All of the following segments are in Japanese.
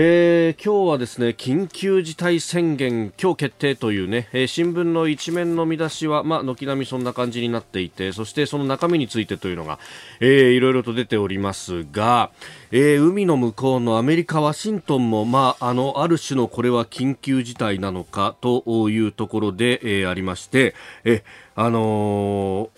えー、今日はですね緊急事態宣言今日決定というね、えー、新聞の一面の見出しはまあ軒並みそんな感じになっていてそしてその中身についてというのが、えー、いろいろと出ておりますが、えー、海の向こうのアメリカワシントンもまああのある種のこれは緊急事態なのかというところで、えー、ありましてえあの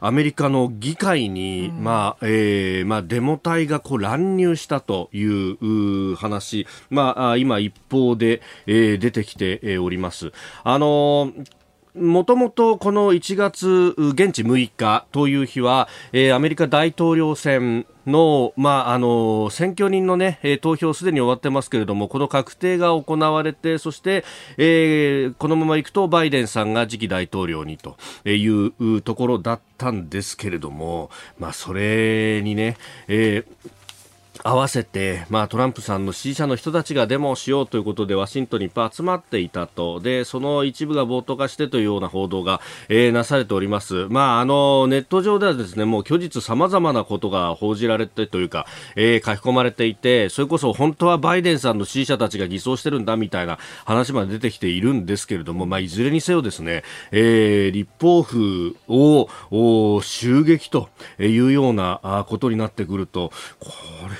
アメリカの議会に、うん、まあえーまあ、デモ隊がこう乱入したという話、まあ、今、一方で、えー、出てきております。あのーもともとこの1月現地6日という日は、えー、アメリカ大統領選の、まあ、あの、選挙人のね、投票すでに終わってますけれども、この確定が行われて、そして、えー、このままいくとバイデンさんが次期大統領にというところだったんですけれども、まあ、それにね、えー合わせて、まあ、トランプさんの支持者の人たちがデモをしようということでワシントンにいっぱい集まっていたと。でその一部が暴徒化してというような報道が、えー、なされております、まあ、あのネット上ではですねもう虚実さまざまなことが報じられてというか、えー、書き込まれていてそれこそ本当はバイデンさんの支持者たちが偽装してるんだみたいな話まで出てきているんですけれども、まあ、いずれにせよですね、えー、立法府を襲撃というようなことになってくるとこ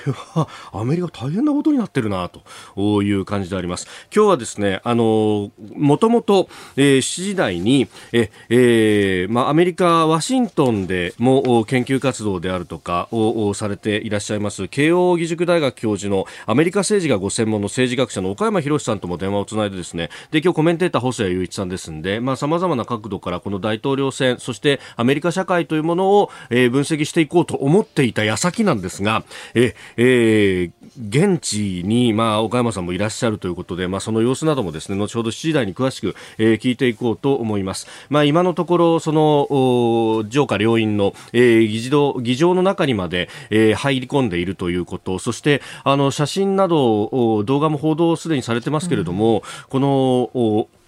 れはアメリカ大変なことになってるなという感じであります。今日はですね、あの、もともと、えー、7時台に、え、えー、まあ、アメリカ、ワシントンでも研究活動であるとかをされていらっしゃいます、慶応義塾大学教授のアメリカ政治がご専門の政治学者の岡山博さんとも電話をつないでですね、で、今日コメンテーター細谷雄一さんですんで、まあ、様々な角度からこの大統領選、そしてアメリカ社会というものを、えー、分析していこうと思っていた矢先なんですが、ええー、現地に、まあ、岡山さんもいらっしゃるということで、まあ、その様子などもですね、後ほど7時台に詳しく、えー、聞いていこうと思います。まあ、今のところ、その、上下両院の、えー、議事堂、議場の中にまで、えー、入り込んでいるということ、そして、あの、写真など、動画も報道すでにされてますけれども、うん、この、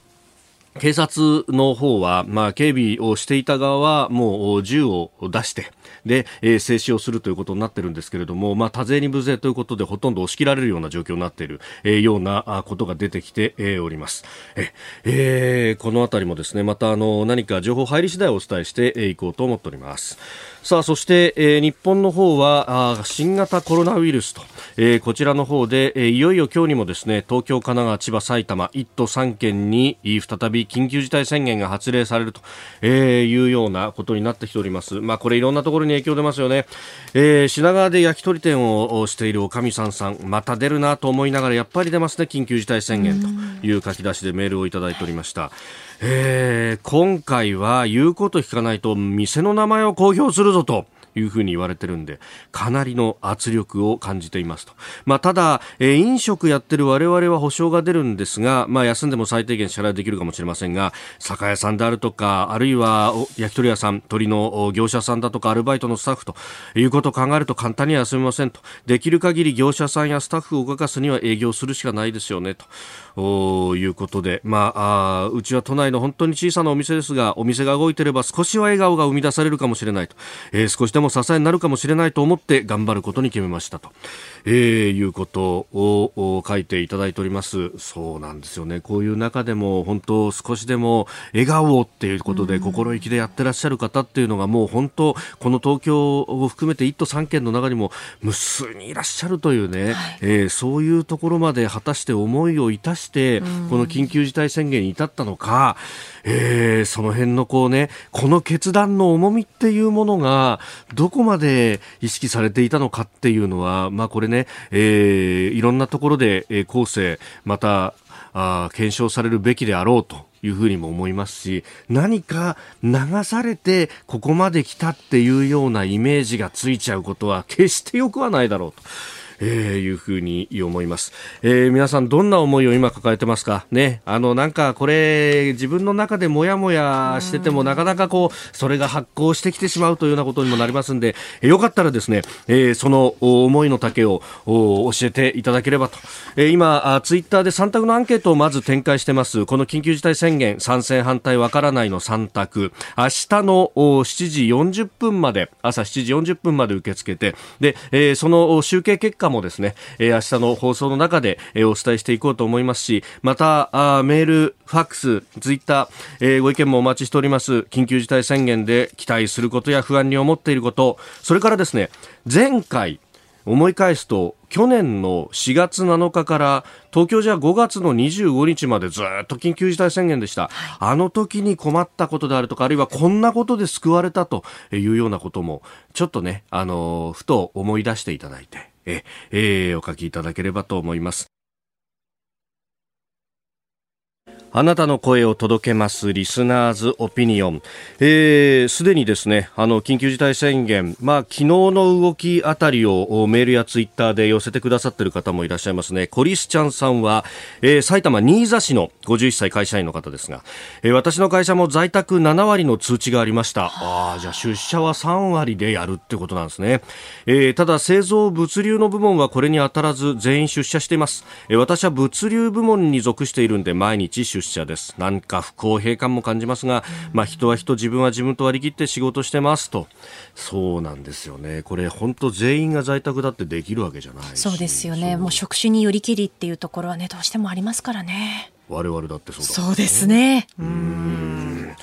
警察の方は、まあ、警備をしていた側は、もう銃を出して、で、えー、静止をするということになってるんですけれども、まあ、多勢に無勢ということでほとんど押し切られるような状況になっている、えー、ようなことが出てきて、え、おります。ええー、このあたりもですね、またあの何か情報入り次第お伝えしていこうと思っております。さあそして、えー、日本の方はあ新型コロナウイルスと、えー、こちらの方で、えー、いよいよ今日にもですね東京、神奈川、千葉、埼玉1都3県に再び緊急事態宣言が発令されると、えー、いうようなことになってきております。まあこれいろんなところに影響出ますよね。えー、品川で焼き鳥店をしているおかみさんさんまた出るなと思いながらやっぱり出ますね緊急事態宣言という書き出しでメールをいただいておりました。えー、今回は言うこと聞かないと店の名前を公表するぞと。いうふうに言われてるんで、かなりの圧力を感じていますと。まあ、ただ、えー、飲食やってる我々は保証が出るんですが、まあ、休んでも最低限支払いできるかもしれませんが、酒屋さんであるとか、あるいは焼き鳥屋さん、鳥の業者さんだとか、アルバイトのスタッフということを考えると簡単には休みませんと。できる限り業者さんやスタッフを動かすには営業するしかないですよねと。いうことで、まあ、あうちは都内の本当に小さなお店ですが、お店が動いていれば少しは笑顔が生み出されるかもしれないと、えー、少しでも支えになるかもしれないと思って頑張ることに決めましたと。えー、いうことを書いていただいております。そうなんですよね。こういう中でも本当少しでも笑顔をっていうことで心意気でやってらっしゃる方っていうのがもう本当この東京を含めて1都3県の中にも無数にいらっしゃるというね、はい、えー、そういうところまで果たして思いをいたしてこの緊急事態宣言に至ったのか、えー、その辺のこうねこの決断の重みっていうものがどこまで意識されていたのかっていうのはまあこれね、えー、いろんなところで、えー、後世、また、あ検証されるべきであろうというふうにも思いますし何か流されてここまで来たっていうようなイメージがついちゃうことは決してよくはないだろうと。えー、いうふうに思います、えー、皆さんどんな思いを今抱えてますか？ね。あのなんかこれ自分の中でもやもやしててもなかなかこうそれが発行してきてしまうというようなことにもなりますんで、よかったらですね、えー、その思いの丈を教えていただければと、えー、今ツイッターで3択のアンケートをまず展開してます。この緊急事態宣言賛成反対わからないの3択。明日の7時40分まで朝7時40分まで受け付けてで、えー、その集計結果もですね、えー、明日の放送の中で、えー、お伝えしていこうと思いますしまたあメールファックス、ツイッター、えー、ご意見もお待ちしております。緊急事態宣言で期待することや不安に思っていること、それからですね、前回、思い返すと去年の4月7日から東京じゃ5月の25日までずっと緊急事態宣言でした、はい、あの時に困ったことであるとかあるいはこんなことで救われたというようなこともちょっとねあのふと思い出していただいてえ、えー、お書きいただければと思います。あなたの声を届けますリスナーズオピニオン。えー、すでにですね、あの、緊急事態宣言、まあ、昨日の動きあたりをメールやツイッターで寄せてくださってる方もいらっしゃいますね。コリスチャンさんは、えー、埼玉新座市の51歳会社員の方ですが、えー、私の会社も在宅7割の通知がありました。ああ、じゃあ出社は3割でやるってことなんですね。えー、ただ製造物流の部門はこれに当たらず全員出社しています。えー、私は物流部門に属しているんで毎日出出社です。なんか不公平感も感じますが、まあ、人は人自分は自分と割り切って仕事してますと。そうなんですよね。これ本当全員が在宅だってできるわけじゃないそうですよね。もう職種によりきりっていうところはねどうしてもありますからね。我々だってそうだ、ね、そうですね。うん。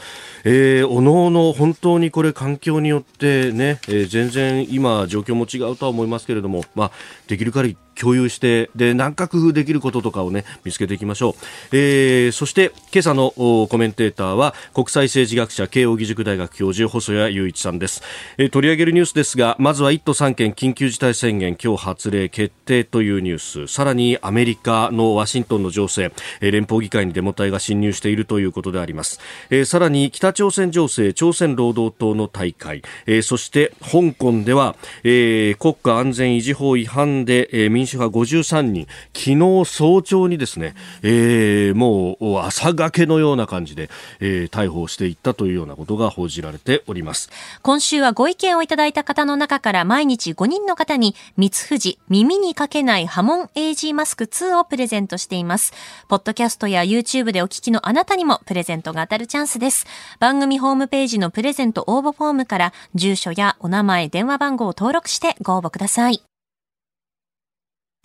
えー、おのおの本当にこれ環境によってね、えー、全然今状況も違うとは思いますけれども、まあ、できる限り共有してで何か工夫できることとかをね見つけていきましょう、えー、そして今朝のコメンテーターは国際政治学者慶應義塾大学教授細谷雄一さんです、えー、取り上げるニュースですがまずは1都3県緊急事態宣言今日発令決定というニュース。さらにアメリカのワシントンの情勢、えー、連邦議会にデモ隊が侵入しているということであります、えー、さらに北朝鮮情勢朝鮮労働党の大会、えー、そして香港では、えー、国家安全維持法違反で、えー、民主派53人、昨日早朝にですね、えー、もう朝がけのような感じで、えー、逮捕していったというようなことが報じられております。今週はご意見をいただいた方の中から毎日5人の方に、三富士耳にかけない波紋 AG マスク2をプレゼントしています。ポッドキャストや YouTube でお聞きのあなたにもプレゼントが当たるチャンスです。番組ホームページのプレゼント応募フォームから住所やお名前、電話番号を登録してご応募ください。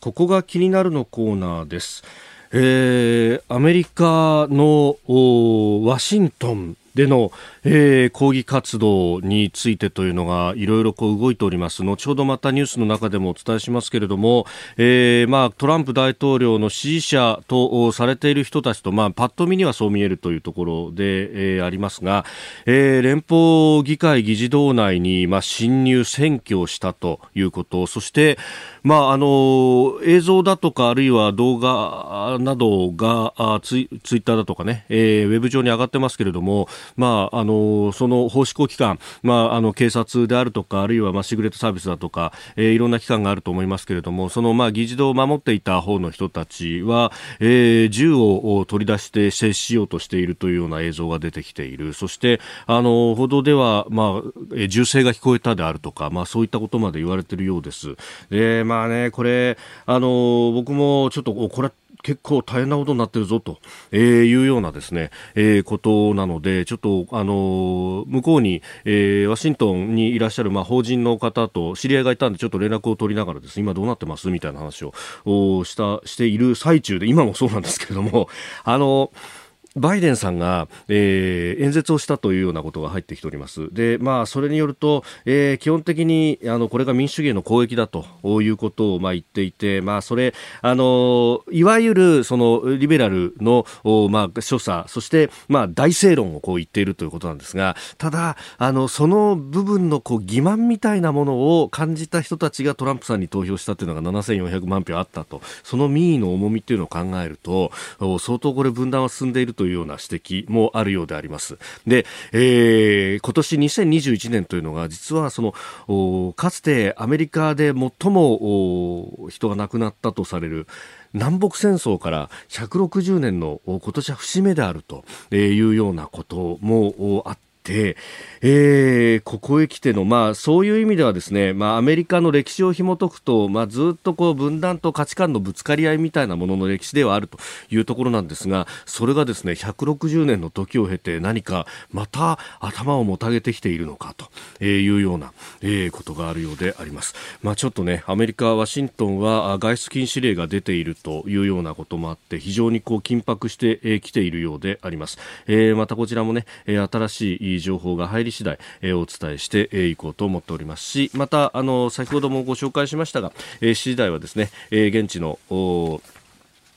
ここが気になるのコーナーです。えー、アメリカのワシントンでの、えー、抗議活動についてというのがいろいろこう動いております後ほどまたニュースの中でもお伝えしますけれども、えーまあ、トランプ大統領の支持者とされている人たちと、まあ、パッと見にはそう見えるというところで、えー、ありますが、えー、連邦議会議事堂内に、まあ、侵入占拠したということそして、まあ、あの映像だとかあるいは動画などがあツイツイッターだとかね、えー、ウェブ上に上がってますけれども、まあ、あのその法執行機関、まあ、あの警察であるとかあるいは、まあ、シグレットサービスだとか、えー、いろんな機関があると思いますけれどもその、まあ、議事堂を守っていた方の人たちは、えー、銃を取り出して接しようとしているというような映像が出てきているそしてあの報道では、まあ、銃声が聞こえたであるとか、まあ、そういったことまで言われているようです。でままあね、これあの僕もちょっとこれ結構大変なことになってるぞと、えー、いうようなですね、えー、ことなので、ちょっと、あのー、向こうに、えー、ワシントンにいらっしゃる、まあ、法人の方と知り合いがいたんで、ちょっと連絡を取りながらですね、今どうなってます？みたいな話をした、している最中で、今もそうなんですけれども、あのーバイデンさんが、えー、演説をしたというようなことが入ってきております。で、まあ、それによると、えー、基本的に、あの、これが民主主義への攻撃だということを、まあ、言っていて、まあ、それ、あの、いわゆる、その、リベラルの、まあ、所作、そして、まあ、大正論をこう言っているということなんですが、ただ、あの、その部分の、こう、欺瞞みたいなものを感じた人たちがトランプさんに投票したというのが7400万票あったと、その民意の重みっていうのを考えると、相当これ分断は進んでいるとというような指摘もあるようであります。で、えー、今年2021年というのが実はそのかつてアメリカで最も人が亡くなったとされる南北戦争から160年の今年は節目であるというようなこともあって、えー、ここへ来ての、まあ、そういう意味ではですね、まあ、アメリカの歴史を紐解くと、まあ、ずっとこう分断と価値観のぶつかり合いみたいなものの歴史ではあるというところなんですが、それがですね、160年の時を経て何かまた頭をもたげてきているのかというような、えー、ことがあるようであります。まあ、ちょっとね、アメリカ、ワシントンは外出禁止令が出ているというようなこともあって、非常にこう緊迫してきているようであります。えー、またこちらもね、新しい情報が入り次第、えー、お伝えしていこうと思っておりますしまたあの先ほどもご紹介しましたが、えー、7時台はですね、えー、現地の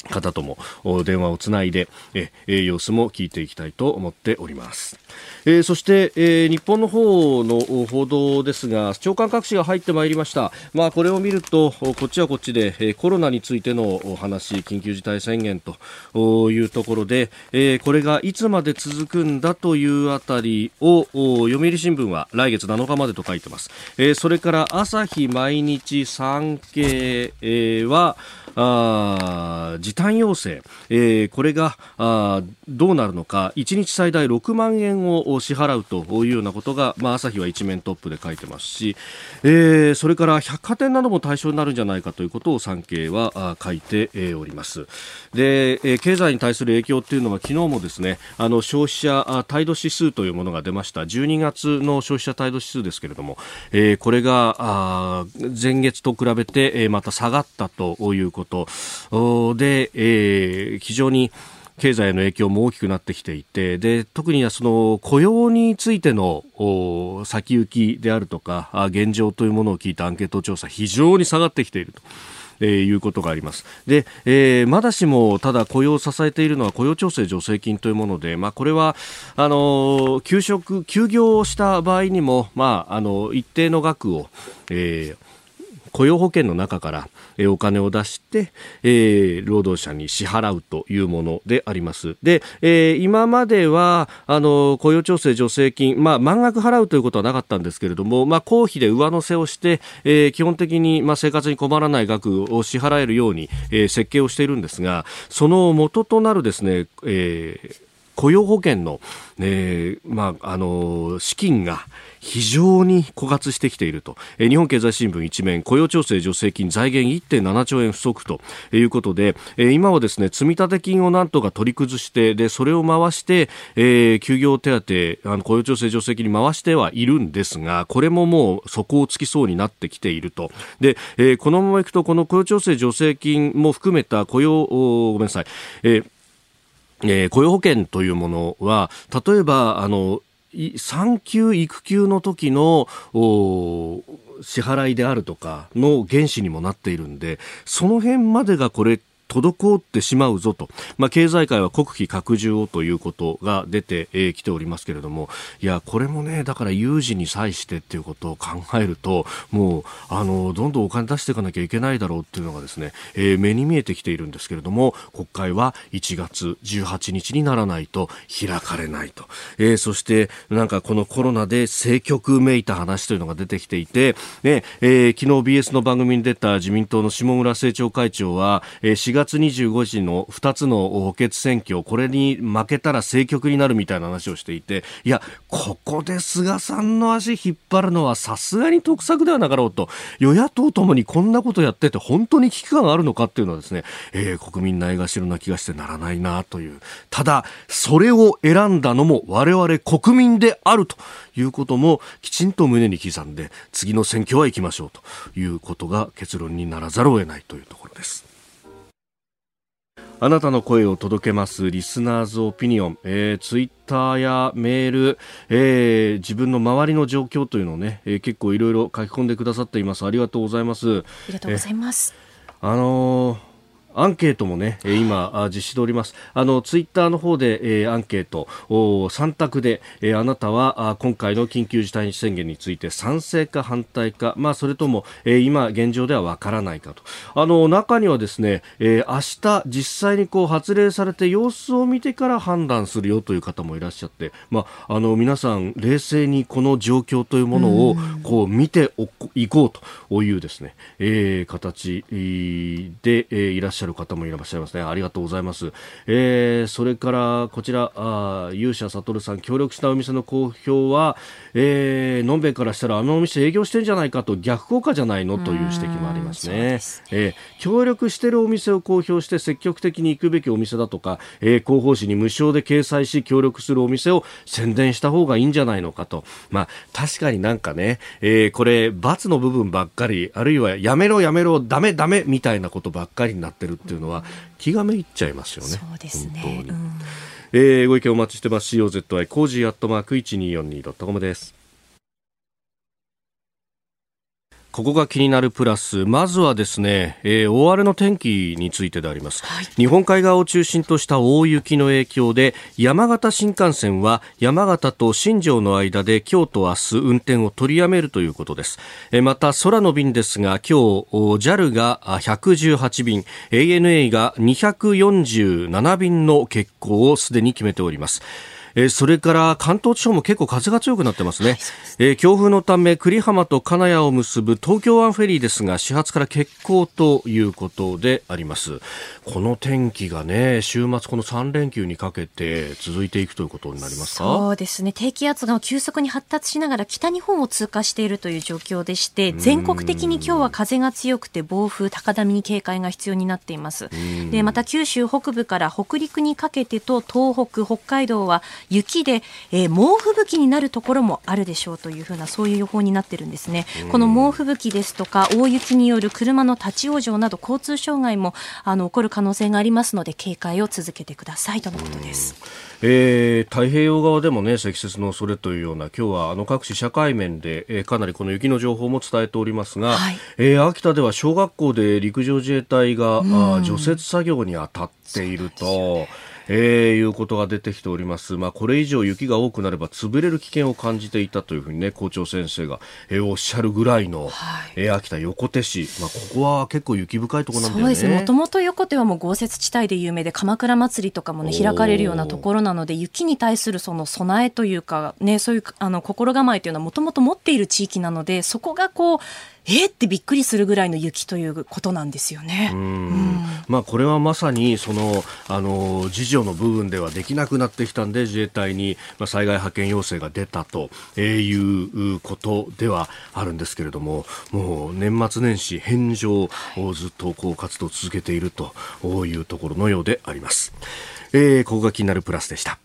方とも電話をつないで、え、様子も聞いていきたいと思っております。えー、そして、えー、日本の方の報道ですが長官各紙が入ってまいりました、まあ、これを見るとこっちはこっちで、えー、コロナについてのお話緊急事態宣言というところで、えー、これがいつまで続くんだというあたりを読売新聞は来月7日までと書いてます、えー、それから朝日毎日産経、えー、はあ時短要請、えー、これがあどうなるのか。1日最大6万円を支払うというようなことが、まあ、朝日は一面トップで書いてますし、えー、それから百貨店なども対象になるんじゃないかということを産経は書いております。で、えー、経済に対する影響っていうのは昨日もですねあの消費者態度指数というものが出ました。12月の消費者態度指数ですけれども、えー、これがあ前月と比べて、えー、また下がったということことで、えー、非常に経済への影響も大きくなってきていてで特にその雇用についての先行きであるとか現状というものを聞いたアンケート調査非常に下がってきていると。えー、いうことがあります。で、えー、まだしもただ雇用を支えているのは雇用調整助成金というもので、まあ、これはあの休職休業をした場合にも、まあ、あの一定の額を、えー、雇用保険の中からえお金を出して、えー、労働者に支払うというものであります。で、えー、今までは、あの、雇用調整助成金、まあ、満額払うということはなかったんですけれども、まあ、公費で上乗せをして、えー、基本的に、まあ、生活に困らない額を支払えるように、えー、設計をしているんですが、その元となるですね、えー、雇用保険の、えー、まあ、あの、資金が、非常に枯渇してきていると、え日本経済新聞一面雇用調整助成金財源1.7兆円不足ということで、え今はですね積立金をなんとか取り崩してでそれを回して、えー、休業手当あの雇用調整助成金に回してはいるんですがこれももう底をつきそうになってきていると。で、えー、このままいくとこの雇用調整助成金も含めた雇用ごめんなさい、えーえー、雇用保険というものは例えばあの産休育休の時の支払いであるとかの原資にもなっているんでその辺までがこれ滞ってしまうぞと、まあ、経済界は国費拡充をということが出てき、ておりますけれども。いやこれもねだから有事に際してっていうことを考えるともうあのどんどんお金出していかなきゃいけないだろうっていうのがですね、えー、目に見えてきているんですけれども国会は1月18日にならないと開かれないと、えー、そしてなんかこのコロナで政局めいた話というのが出てきていて、ねえー、昨日 BS の番組に出た自民党の下村政調会長は、えー、月25日の2つの補欠選挙、これに負けたら政局になるみたいな話をしていて、いや、ここで菅さんの足引っ張るのはさすがに得策ではなかろうと、与野党ともにこんなことやってて本当に危機感があるのかっていうのはですね、えー、国民ないがしろな気がしてならないなという。ただ、それを選んだのも我々国民であるということもきちんと胸に刻んで、次の選挙は行きましょうということが結論にならざるを得ないというところです。あなたの声を届けますリスナーズオピニオン、えー、ツイッターやメール、えー、自分の周りの状況というのをね、えー、結構いろいろ書き込んでくださっています。ありがとうございます。ありがとうございます、あのーアンケートもね、今、実施しております。あの、ツイッターの方で、えー、アンケート、3択で、えー、あなたはあ今回の緊急事態宣言について賛成か反対か、まあ、それとも、えー、今、現状ではわからないかと。あの、中にはですね、えー、明日、実際にこう、発令されて様子を見てから判断するよという方もいらっしゃって、まあ、あの、皆さん、冷静にこの状況というものを、こう、見ていこうというですね、えー、形で、えー、いらっしゃる方もいらっしゃいますね。ありがとうございます。えー、それから、こちら、あ勇者悟さん、協力したお店の公表は、えー、のんべえからしたらあのお店営業してんじゃないかと逆効果じゃないのという指摘もありますね。すねえー、協力しているお店を公表して積極的に行くべきお店だとか、えー、広報誌に無償で掲載し協力するお店を宣伝した方がいいんじゃないのかと。まあ、確かになんかね、えー、これ、罰の部分ばっかり、あるいはやめろやめろ、ダメダメみたいなことばっかりになってるっていうのは、気がめいっちゃいますよね。そうですね。本当に。うんえー、ご意見お待ちしてます COZY コージーアットマーク 1242.com ですここが気になるプラス、まずはですね、えー、大荒れの天気についてであります、はい、日本海側を中心とした大雪の影響で、山形新幹線は山形と新庄の間で今日と明日運転を取りやめるということです。えー、また空の便ですが、今日 JAL が118便、ANA が247便の欠航をすでに決めております。えそれから関東地方も結構風が強くなってますね、はい、え強風のため栗浜と金谷を結ぶ東京湾フェリーですが始発から欠航ということであります。この天気がね週末この3連休にかけて続いていくということになりますか？そうですね。低気圧が急速に発達しながら北日本を通過しているという状況でして全国的に今日は風が強くて暴風高波に警戒が必要になっています。でまた九州北部から北陸にかけてと東北北海道は雪で、えー、猛吹雪になるところもあるでしょうというふうなそういう予報になってるんですね。この猛吹雪ですとか大雪による車の立ち往生など交通障害もあの起こる可能性がありますので警戒を続けてくださいとのことです。えー、太平洋側でもね積雪の恐れというような今日はあの各地社会面で、えー、かなりこの雪の情報も伝えておりますが、はい、えー、秋田では小学校で陸上自衛隊が、あ除雪作業に当たっていると。えー、いうことが出てきております。まあ、これ以上雪が多くなれば潰れる危険を感じていたというふうにね、校長先生が、えー、おっしゃるぐらいの、はい、えー、秋田横手市。まあ、ここは結構雪深いところなんね。そうですね。もともと横手はもう豪雪地帯で有名で、鎌倉祭りとかもね、開かれるようなところなので、雪に対するその備えというか、ね、そういう、あの、心構えというのはもともと持っている地域なので、そこがこう、えー、ってびっくりするぐらいの雪ということなんですよね。うんまあ、これはまさにそのあの自助の部分ではできなくなってきたんで自衛隊に、まあ、災害派遣要請が出たということではあるんですけれどももう年末年始返上をずっとこう活動を続けているというところのようであります。えー、ここが気になるプラスでした。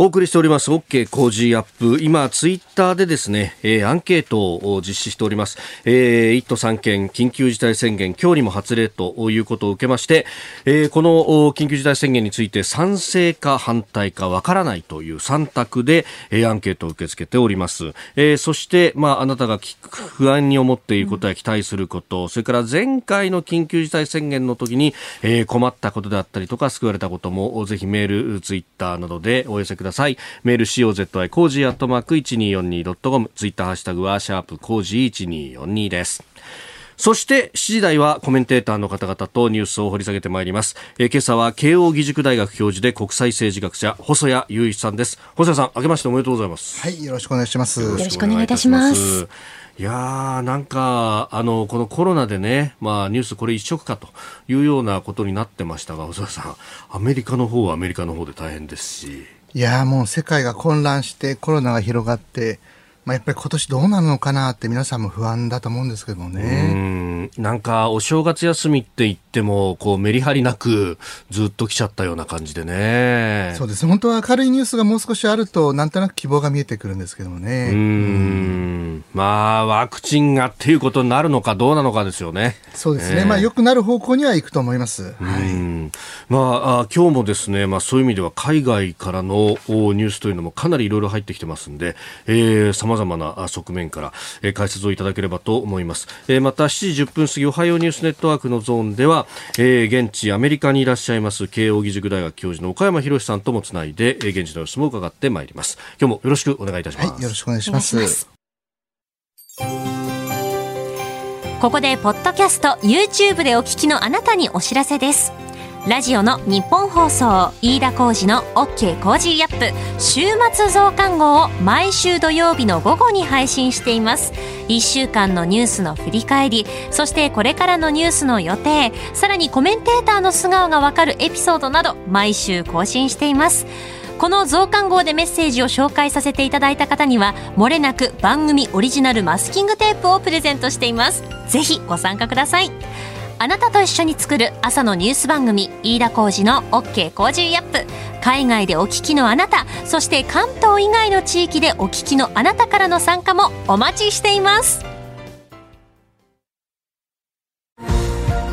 お送りしております OK 工事アップ。今ツイッターでですね、えー、アンケートを実施しております、えー、1都3県緊急事態宣言今日にも発令ということを受けまして、えー、この緊急事態宣言について賛成か反対かわからないという3択で、えー、アンケートを受け付けております、えー、そしてまああなたが不安に思っていることや期待すること、それから前回の緊急事態宣言の時に、えー、困ったことであったりとか救われたこともぜひメールツイッターなどでお寄せください。ださい。メール COZY コージーアットマーク 1242.com ツイッターハッシュタグはシャープコージー1242です。そして7時台はコメンテーターの方々とニュースを掘り下げてまいります。えー、今朝は慶応義塾大学教授で国際政治学者細谷雄一さんです。細谷さん、明けましておめでとうございます。はい、よろしくお願いします。よろしくお願いいたします。いやー、なんか、あの、このコロナでね、まあ、ニュースこれ一色かというようなことになってましたが、細谷さん、アメリカの方はアメリカの方で大変ですし。いやもう世界が混乱してコロナが広がって、まあ、やっぱり今年どうなるのかなって皆さんも不安だと思うんですけどもね。なんかお正月休みって言ってもこうメリハリなくずっと来ちゃったような感じでね。そうです本当は明るいニュースがもう少しあるとなんとなく希望が見えてくるんですけどもね。うんまあワクチンがっていうことになるのかどうなのかですよね。そうですね、えー、まあ良くなる方向にはいくと思います。はい、まあ、あ今日もですね、まあ、そういう意味では海外からのニュースというのもかなりいろいろ入ってきてますんで、さまざまな側面から、えー、解説をいただければと思います。えー、また7時10分過ぎ、おはようニュースネットワークのゾーンでは、えー、現地アメリカにいらっしゃいます慶應義塾大学教授の岡山博さんともつないで、えー、現地の様子も伺ってまいります。今日もよろしくお願いいたします。はい、よろしくお願いします。ここでポッドキャスト YouTube でお聞きのあなたにお知らせです。ラジオの日本放送飯田浩二の OK コージーアップ週末増刊号を毎週土曜日の午後に配信しています。1週間のニュースの振り返りそしてこれからのニュースの予定さらにコメンテーターの素顔がわかるエピソードなど毎週更新しています。この増刊号でメッセージを紹介させていただいた方には漏れなく番組オリジナルマスキングテープをプレゼントしています。ぜひご参加ください。あなたと一緒に作る朝のニュース番組飯田浩二の OK Cozy up。海外でお聞きのあなたそして関東以外の地域でお聞きのあなたからの参加もお待ちしています。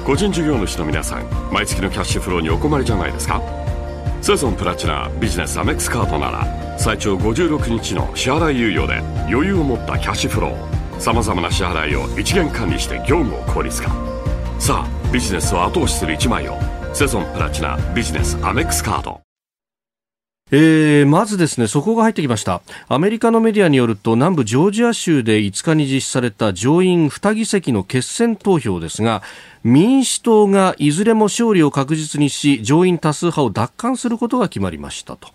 個人事業主の皆さん毎月のキャッシュフローにお困りじゃないですか？セゾンプラチナビジネスアメックスカードなら最長56日の支払い猶予で余裕を持ったキャッシュフローさまざまな支払いを一元管理して業務を効率化。さあビジネスを後押しする一枚をセゾンプラチナビジネスアメックスカードえー、まずですね、そこが入ってきました。アメリカのメディアによると、南部ジョージア州で5日に実施された上院2議席の決選投票ですが、民主党がいずれも勝利を確実にし、上院多数派を奪還することが決まりましたと。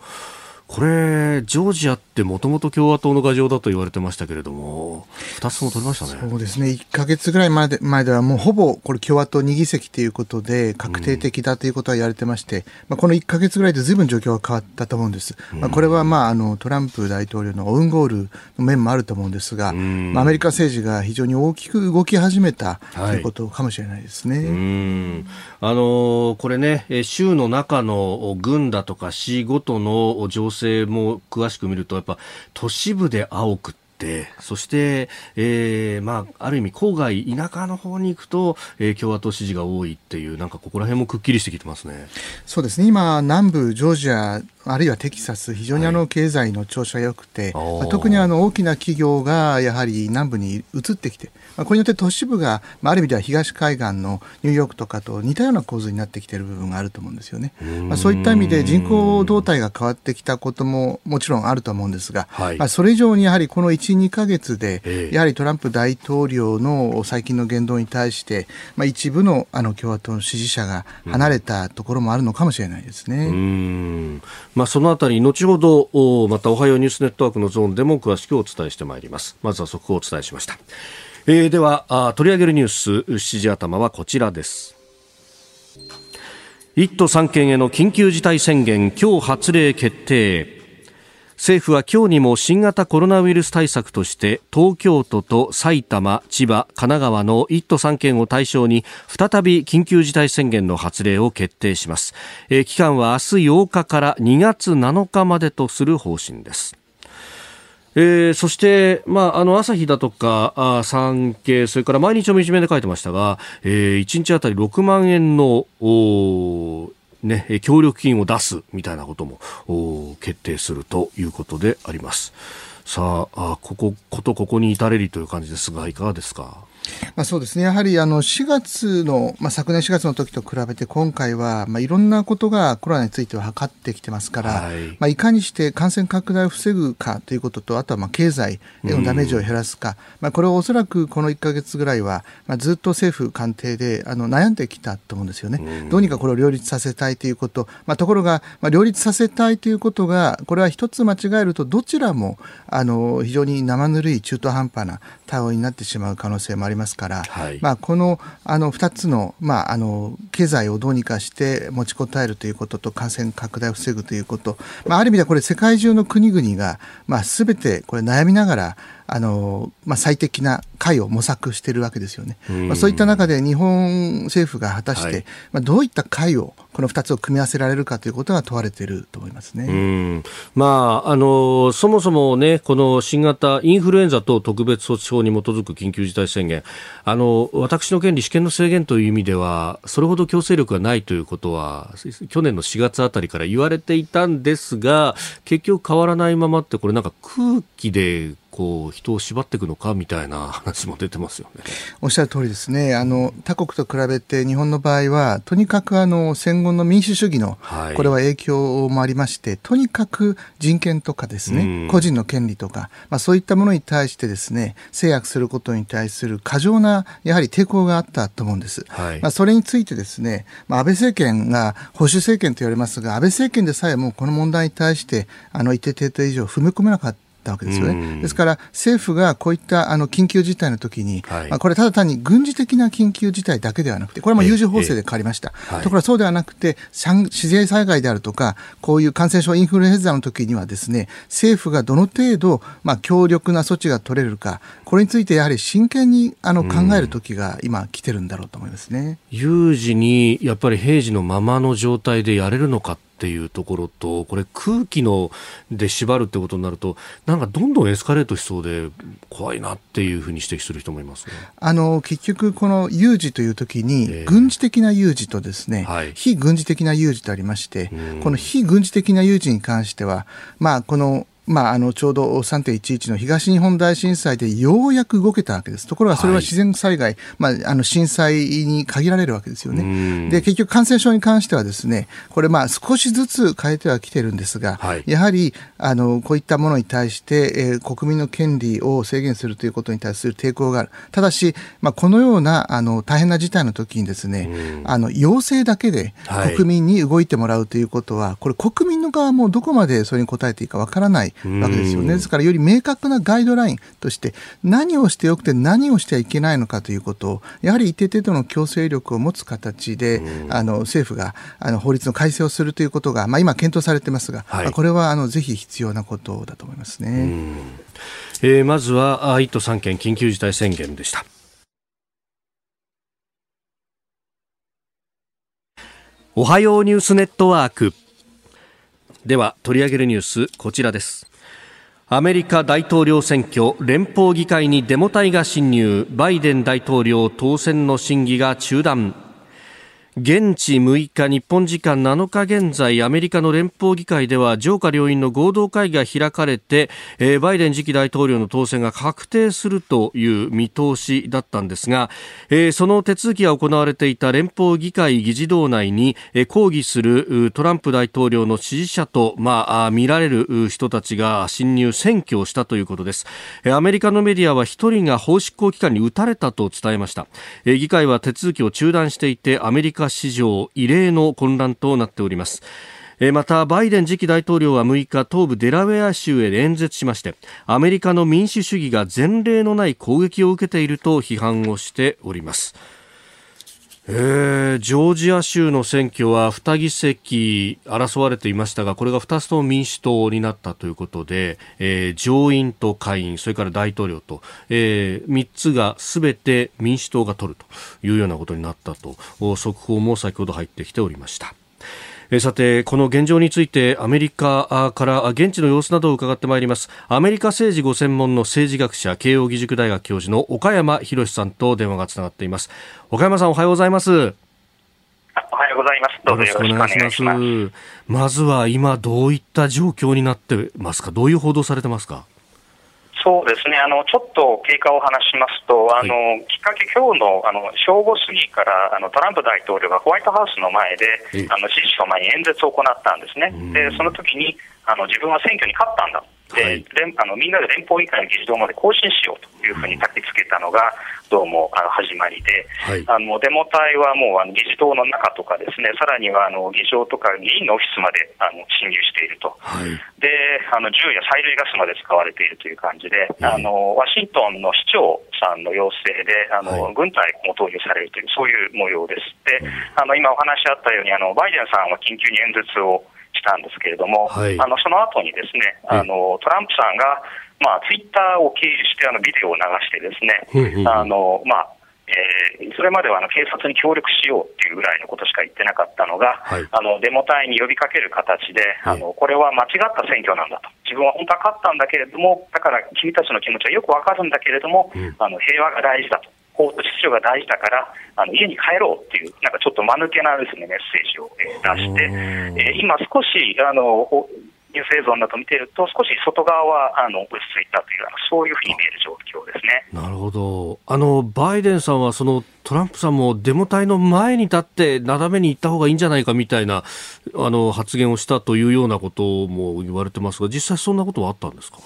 これ、ジョージアってもともと共和党の牙城だと言われてましたけれども、2つも取りましたね。そうですね。1か月ぐらい前で前ではもうほぼこれ共和党2議席ということで確定的だということは言われてまして、うん、まあ、この1か月ぐらいで随分状況が変わったと思うんです。まあ、これはまああのトランプ大統領のオウンゴールの面もあると思うんですが、うん、まあ、アメリカ政治が非常に大きく動き始めたということかもしれないですね。はい、あのこれね、州の中の軍だとか市ごとの情勢性も詳しく見るとやっぱ都市部で青くそして、えー、まあ、ある意味郊外、田舎の方に行くと、えー、共和党支持が多いっていう、なんかここら辺もくっきりしてきてますね。そうですね。今、南部ジョージアあるいはテキサス、非常にあの経済の調子が良くて、はい、特にあの大きな企業がやはり南部に移ってきて、まあ、これによって都市部が、まあ、ある意味では東海岸のニューヨークとかと似たような構図になってきている部分があると思うんですよね。まあ、そういった意味で人口動態が変わってきたことももちろんあると思うんですが、はい、まあ、それ以上にやはりこの1、2か月で、やはりトランプ大統領の最近の言動に対して、まあ、一部のあの共和党の支持者が離れたところもあるのかもしれないですね。まあ、そのあたり、後ほど、またおはようニュースネットワークのゾーンでも詳しくお伝えしてまいります。まずは速報をお伝えしました。えー、ではあ、取り上げるニュース、7時頭はこちらです。1都3県への緊急事態宣言、今日発令決定。政府は今日にも新型コロナウイルス対策として東京都と埼玉、千葉、神奈川の1都3県を対象に再び緊急事態宣言の発令を決定します、えー、期間は明日8日から2月7日までとする方針ですえー、そして、まあ、あの朝日だとかあ産経それから毎日の一面で書いてましたが、えー、1日あたり6万円のね、協力金を出すみたいなことも決定するということであります。さあ、あここ、ことここに至れりという感じですが、いかがですか？まあ、そうですね、やはりあの4月の、まあ、昨年4月の時と比べて、今回は、まあ、いろんなことがコロナについては測ってきてますから、はい、まあ、いかにして感染拡大を防ぐかということと、あとはまあ経済へのダメージを減らすか、まあ、これをおそらくこの1か月ぐらいは、まあ、ずっと政府官邸であの悩んできたと思うんですよね。どうにかこれを両立させたいということ、まあ、ところが、まあ、両立させたいということが、これは一つ間違えると、どちらもあの非常に生ぬるい中途半端な対応になってしまう可能性もありますから、はい、まあ、このあの2つの,、まあ、あの経済をどうにかして持ちこたえるということと感染拡大を防ぐということ、まあ、ある意味ではこれ世界中の国々が、まあ、全てこれ悩みながらあの、まあ、最適な解を模索しているわけですよね。まあ、そういった中で日本政府が果たして、はい、まあ、どういった解をこの2つを組み合わせられるかということが問われていると思いますね。まあ、あのそもそもね、この新型インフルエンザ等特別措置法に基づく緊急事態宣言、あの私の権利、試験の制限という意味では、それほど強制力がないということは、去年の4月あたりから言われていたんですが、結局変わらないままって、これなんか空気でこう人を縛っていくのかみたいな話も出てますよね。おっしゃる通りですね。あの他国と比べて日本の場合はとにかくあの戦後の民主主義の、はい、これは影響もありまして、とにかく人権とかですね、個人の権利とか、まあそういったものに対してですね制約することに対する過剰なやはり抵抗があったと思うんです。はい、まあそれについてですね、まあ安倍政権が保守政権と言われますが、安倍政権でさえもこの問題に対してあの一定程度以上踏み込めなかったたわけですよね。ですから政府がこういったあの緊急事態の時に、はい、まあ、これただ単に軍事的な緊急事態だけではなくて、これも有事法制で変わりました。ところがそうではなくて、自然災害であるとか、こういう感染症インフルエンザの時にはですね、政府がどの程度、まあ、強力な措置が取れるか、これについてやはり真剣にあの考える時が今来てるんだろうと思いますね。有事にやっぱり平時のままの状態でやれるのかっていうところと、これ空気ので縛るってことになると、なんかどんどんエスカレートしそうで怖いなっていうふうに指摘する人もいます、ね、あの結局この有事という時に、軍事的な有事とですね、はい、非軍事的な有事とありまして、この非軍事的な有事に関しては、まあこのまあ、あのちょうど3.11の東日本大震災でようやく動けたわけです。ところがそれは自然災害、はい、まあ、あの震災に限られるわけですよね。で、結局感染症に関してはですね、これまあ少しずつ変えてはきてるんですが、はい、やはりあのこういったものに対して、えー、国民の権利を制限するということに対する抵抗がある。ただし、まあ、このようなあの大変な事態の時にですね、あの要請だけで国民に動いてもらうということは、はい、これ国民の側もどこまでそれに応えていいかわからないわけですよね。ですからより明確なガイドラインとして何をしてよくて何をしてはいけないのかということをやはり一定程度の強制力を持つ形であの政府があの法律の改正をするということが、まあ、今検討されてますが、はい、これはあのぜひ必要なことだと思いますね。えー、まずは1都3県緊急事態宣言でした。おはようニュースネットワークでは取り上げるニュースこちらです。アメリカ大統領選挙連邦議会にデモ隊が侵入。バイデン大統領当選の審議が中断。現地6日日本時間7日現在アメリカの連邦議会では上下両院の合同会議が開かれて、えー、バイデン次期大統領の当選が確定するという見通しだったんですが、えー、その手続きが行われていた連邦議会議事堂内に、えー、抗議するトランプ大統領の支持者と、まあ、見られる人たちが侵入占拠をしたということです、えー、アメリカのメディアは1人が法執行機関に撃たれたと伝えました、えー、議会は手続きを中断していてアメリカカ史上異例の混乱となっております。またバイデン次期大統領は6日東部デラウェア州へ演説しましてアメリカの民主主義が前例のない攻撃を受けていると批判をしております。えー、ジョージア州の選挙は2議席争われていましたがこれが2つとも民主党になったということで、えー、上院と下院それから大統領と、えー、3つがすべて民主党が取るというようなことになったと速報も先ほど入ってきておりました。えさてこの現状についてアメリカから現地の様子などを伺ってまいります。アメリカ政治ご専門の政治学者慶應義塾大学教授の岡山博さんと電話がつながっています。岡山さんおはようございます。おはようございます。どうぞよろしくお願いします。まずは今どういった状況になってますか？どういう報道されてますか？そうですね。あのちょっと経過を話しますと、あの、はい、きっかけ、今日のあの正午過ぎからあのトランプ大統領がホワイトハウスの前で、あの支持者の前に演説を行ったんですね、でその時にあの自分は選挙に勝ったんだで、はい、あのみんなで連邦議会の議事堂まで行進しようというふうに焚きつけたのが、どうもあの始まりで、はい、あのデモ隊はもうあの議事堂の中とか、ですねさらにはあの議場とか議員のオフィスまであの侵入していると、はい、であの銃や催涙ガスまで使われているという感じで、あのワシントンの市長さんの要請で、あの軍隊も投入されるという、そういう模様です。であの今お話あったようにあの、バイデンさんは緊急に演説をししたんですけれども、はい、あのその後にですね、あのトランプさんが、まあ、ツイッターを経由してあのビデオを流してですね、あのまあえー、それまではあの警察に協力しようっていうぐらいのことしか言ってなかったのが、はい、あのデモ隊に呼びかける形で、はい、あの、これは間違った選挙なんだと、自分は本当は勝ったんだけれども、だから君たちの気持ちはよくわかるんだけれども、うん、あの平和が大事だと。法と秩序が大事だからあの家に帰ろうっていう、なんかちょっと間抜けなです、ね、メッセージを、えー、出して、えー、今、少しあのニュース映像など見てると、少し外側はあの落ち着いたという、そういうふうに見える状況ですね。なるほど。あの、バイデンさんはそのトランプさんもデモ隊の前に立って、なだめに行った方がいいんじゃないかみたいなあの発言をしたというようなことも言われてますが、実際、そんなことはあったんですか？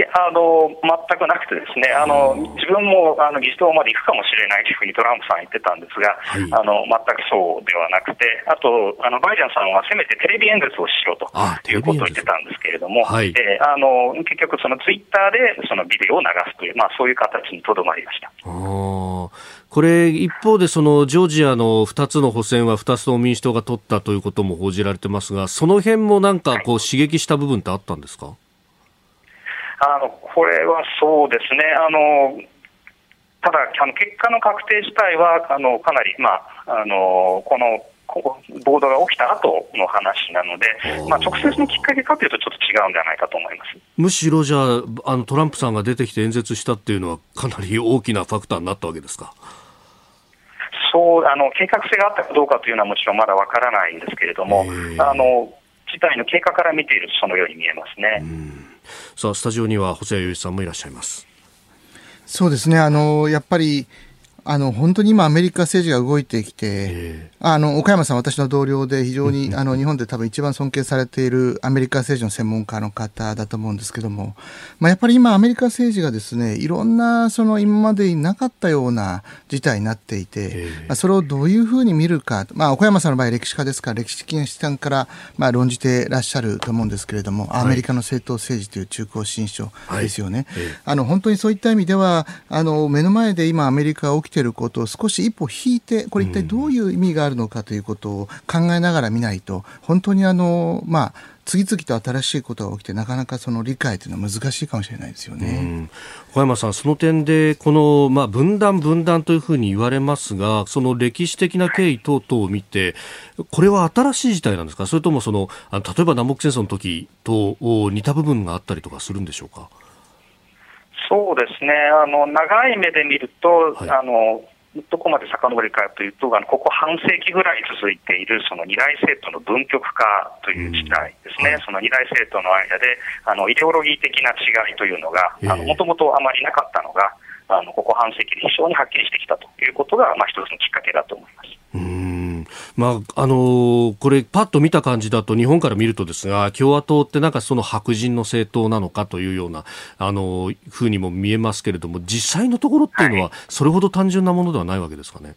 いやあの全くなくて、ですねあの自分もあの議事堂まで行くかもしれない というふうにトランプさん言ってたんですが、はい、あの全くそうではなくて、あとあのバイデンさんはせめてテレビ演説をしろということを言ってたんですけれども、はい、えあの結局、そのツイッターでそのビデオを流すという、まあ、そういう形にとどまりました。これ、一方でそのジョージアの2つの補選は2つの民主党が取ったということも報じられてますが、その辺もなんかこう刺激した部分ってあったんですか、あのこれはそうですね、あのただ、あの結果の確定自体はあのかなり、まあ、あのこの暴動が起きた後の話なので、まあ、直接のきっかけかというと、ちょっと違うんじゃないかと思います。むしろじゃああの、トランプさんが出てきて演説したっていうのは、かなり大きなファクターになったわけですか？そうあの計画性があったかどうかというのはもちろんまだわからないんですけれども、あの事態の経過から見ているとそのように見えますね。さあスタジオには細谷雄一さんもいらっしゃいます。そうですね。あのやっぱりあの本当に今、アメリカ政治が動いてきて、あの岡山さん、私の同僚で、非常に あの日本で多分一番尊敬されているアメリカ政治の専門家の方だと思うんですけども、まあ、やっぱり今、アメリカ政治がですねいろんなその今までになかったような事態になっていて、まあ、それをどういうふうに見るか、まあ、岡山さんの場合、歴史家ですから、歴史的な視点からまあ論じてらっしゃると思うんですけれども、アメリカの政党政治という中高新書ですよね。はい、あの本当にそういった意味ではあの目の前で今、アメリカが起きていることを少し一歩引いて、これ一体どういう意味があるのかということを考えながら見ないと、本当にあの、まあ、次々と新しいことが起きてなかなかその理解というのは難しいかもしれないですよね。小山さん、その点でこの、まあ、分断、分断というふうに言われますがその歴史的な経緯等々を見てこれは新しい事態なんですか？それともその例えば南北戦争の時と似た部分があったりとかするんでしょうか？そうですね。あの長い目で見ると、はい、あのどこまで遡るかというと、あのここ半世紀ぐらい続いているその二大政党の分極化という事態ですね、うんはい、その二大政党の間であのイデオロギー的な違いというのが、もともとあまりなかったのが、あのここ半世紀で非常にはっきりしてきたということが、まあ、一つのきっかけだと思います。うんまああのー、これ、パッと見た感じだと、日本から見るとですが、共和党ってなんかその白人の政党なのかというような、あのー、ふうにも見えますけれども、実際のところっていうのは、それほど単純なものではないわけですかね。はい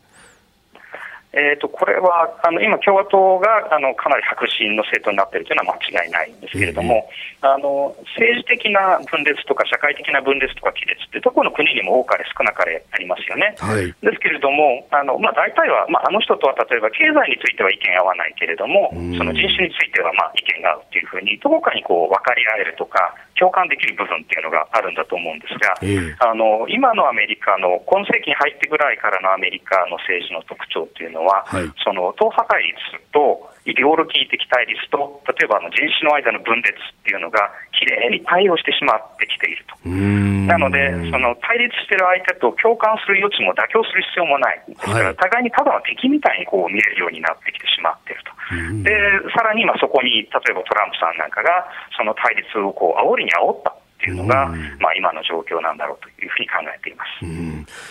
えーと、これはあの今、共和党があのかなり白人の政党になっているというのは間違いないんですけれども、えー、あの政治的な分裂とか社会的な分裂とか亀裂ってどこの国にも多かれ少なかれありますよね。はい、ですけれども、あのまあ、大体は、まあ、あの人とは例えば経済については意見合わないけれども、その人種についてはまあ意見が合うというふうに、どこかにこう分かり合えるとか、共感できる部分っていうのがあるんだと思うんですが、えー、あの今のアメリカの今世紀に入ってぐらいからのアメリカの政治の特徴っていうのは、はい、その党派対立とイデオロギー的対立と、例えばあの人種の間の分裂っていうのが、きれいに対応してしまってきていると。なので、その対立している相手と共感する余地も妥協する必要もない。ですから、互いにただの敵みたいにこう見えるようになってきてしまっていると。で、さらに今そこに、例えばトランプさんなんかが、その対立をこう煽りに煽った。っていうのが、まあ、今の状況なんだろうというふうに考えています、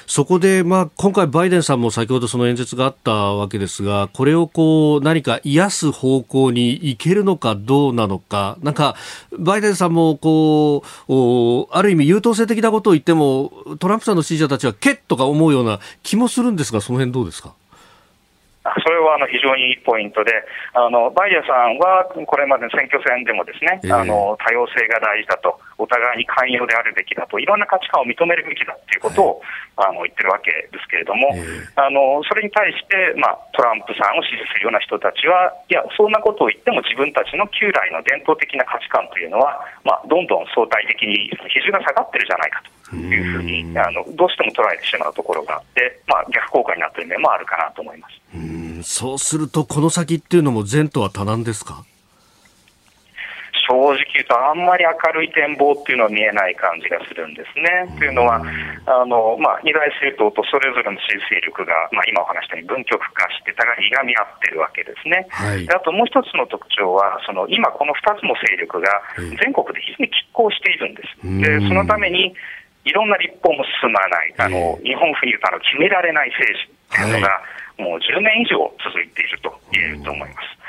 そこで、まあ、今回、バイデンさんも先ほどその演説があったわけですが、これをこう何か癒す方向に行けるのかどうなのか、なんか、バイデンさんもこうある意味、優等生的なことを言っても、トランプさんの支持者たちは、けっとか思うような気もするんですが、その辺どうですか？それはあの非常にいいポイントで、あのバイデンさんはこれまでの選挙戦でもですね、えー、あの多様性が大事だとおお互いに寛容であるべきだと、いろんな価値観を認めるべきだということを、はい、あの言ってるわけですけれども、えー、あのそれに対して、まあ、トランプさんを支持するような人たちは、いや、そんなことを言っても自分たちの旧来の伝統的な価値観というのは、まあ、どんどん相対的に比重が下がってるじゃないかというふうに、あのどうしても捉えてしまうところがあって、まあ、逆効果になっている面もあるかなと思います。うん。そうすると、この先っていうのも前途は多難ですか？正直言うと、あんまり明るい展望っていうのは見えない感じがするんですね。というのは、あのまあ、二大政党とそれぞれの支持勢力が、まあ、今お話したように分極化して、互いにいがみ合ってるわけですね。はい、あともう一つの特徴は、その今、この2つの勢力が全国で非常に拮抗しているんです。でそのためにいろんな立法も進まない、あの日本風に言うとあの決められない政治というのが、もう10年以上続いていると言えると思います。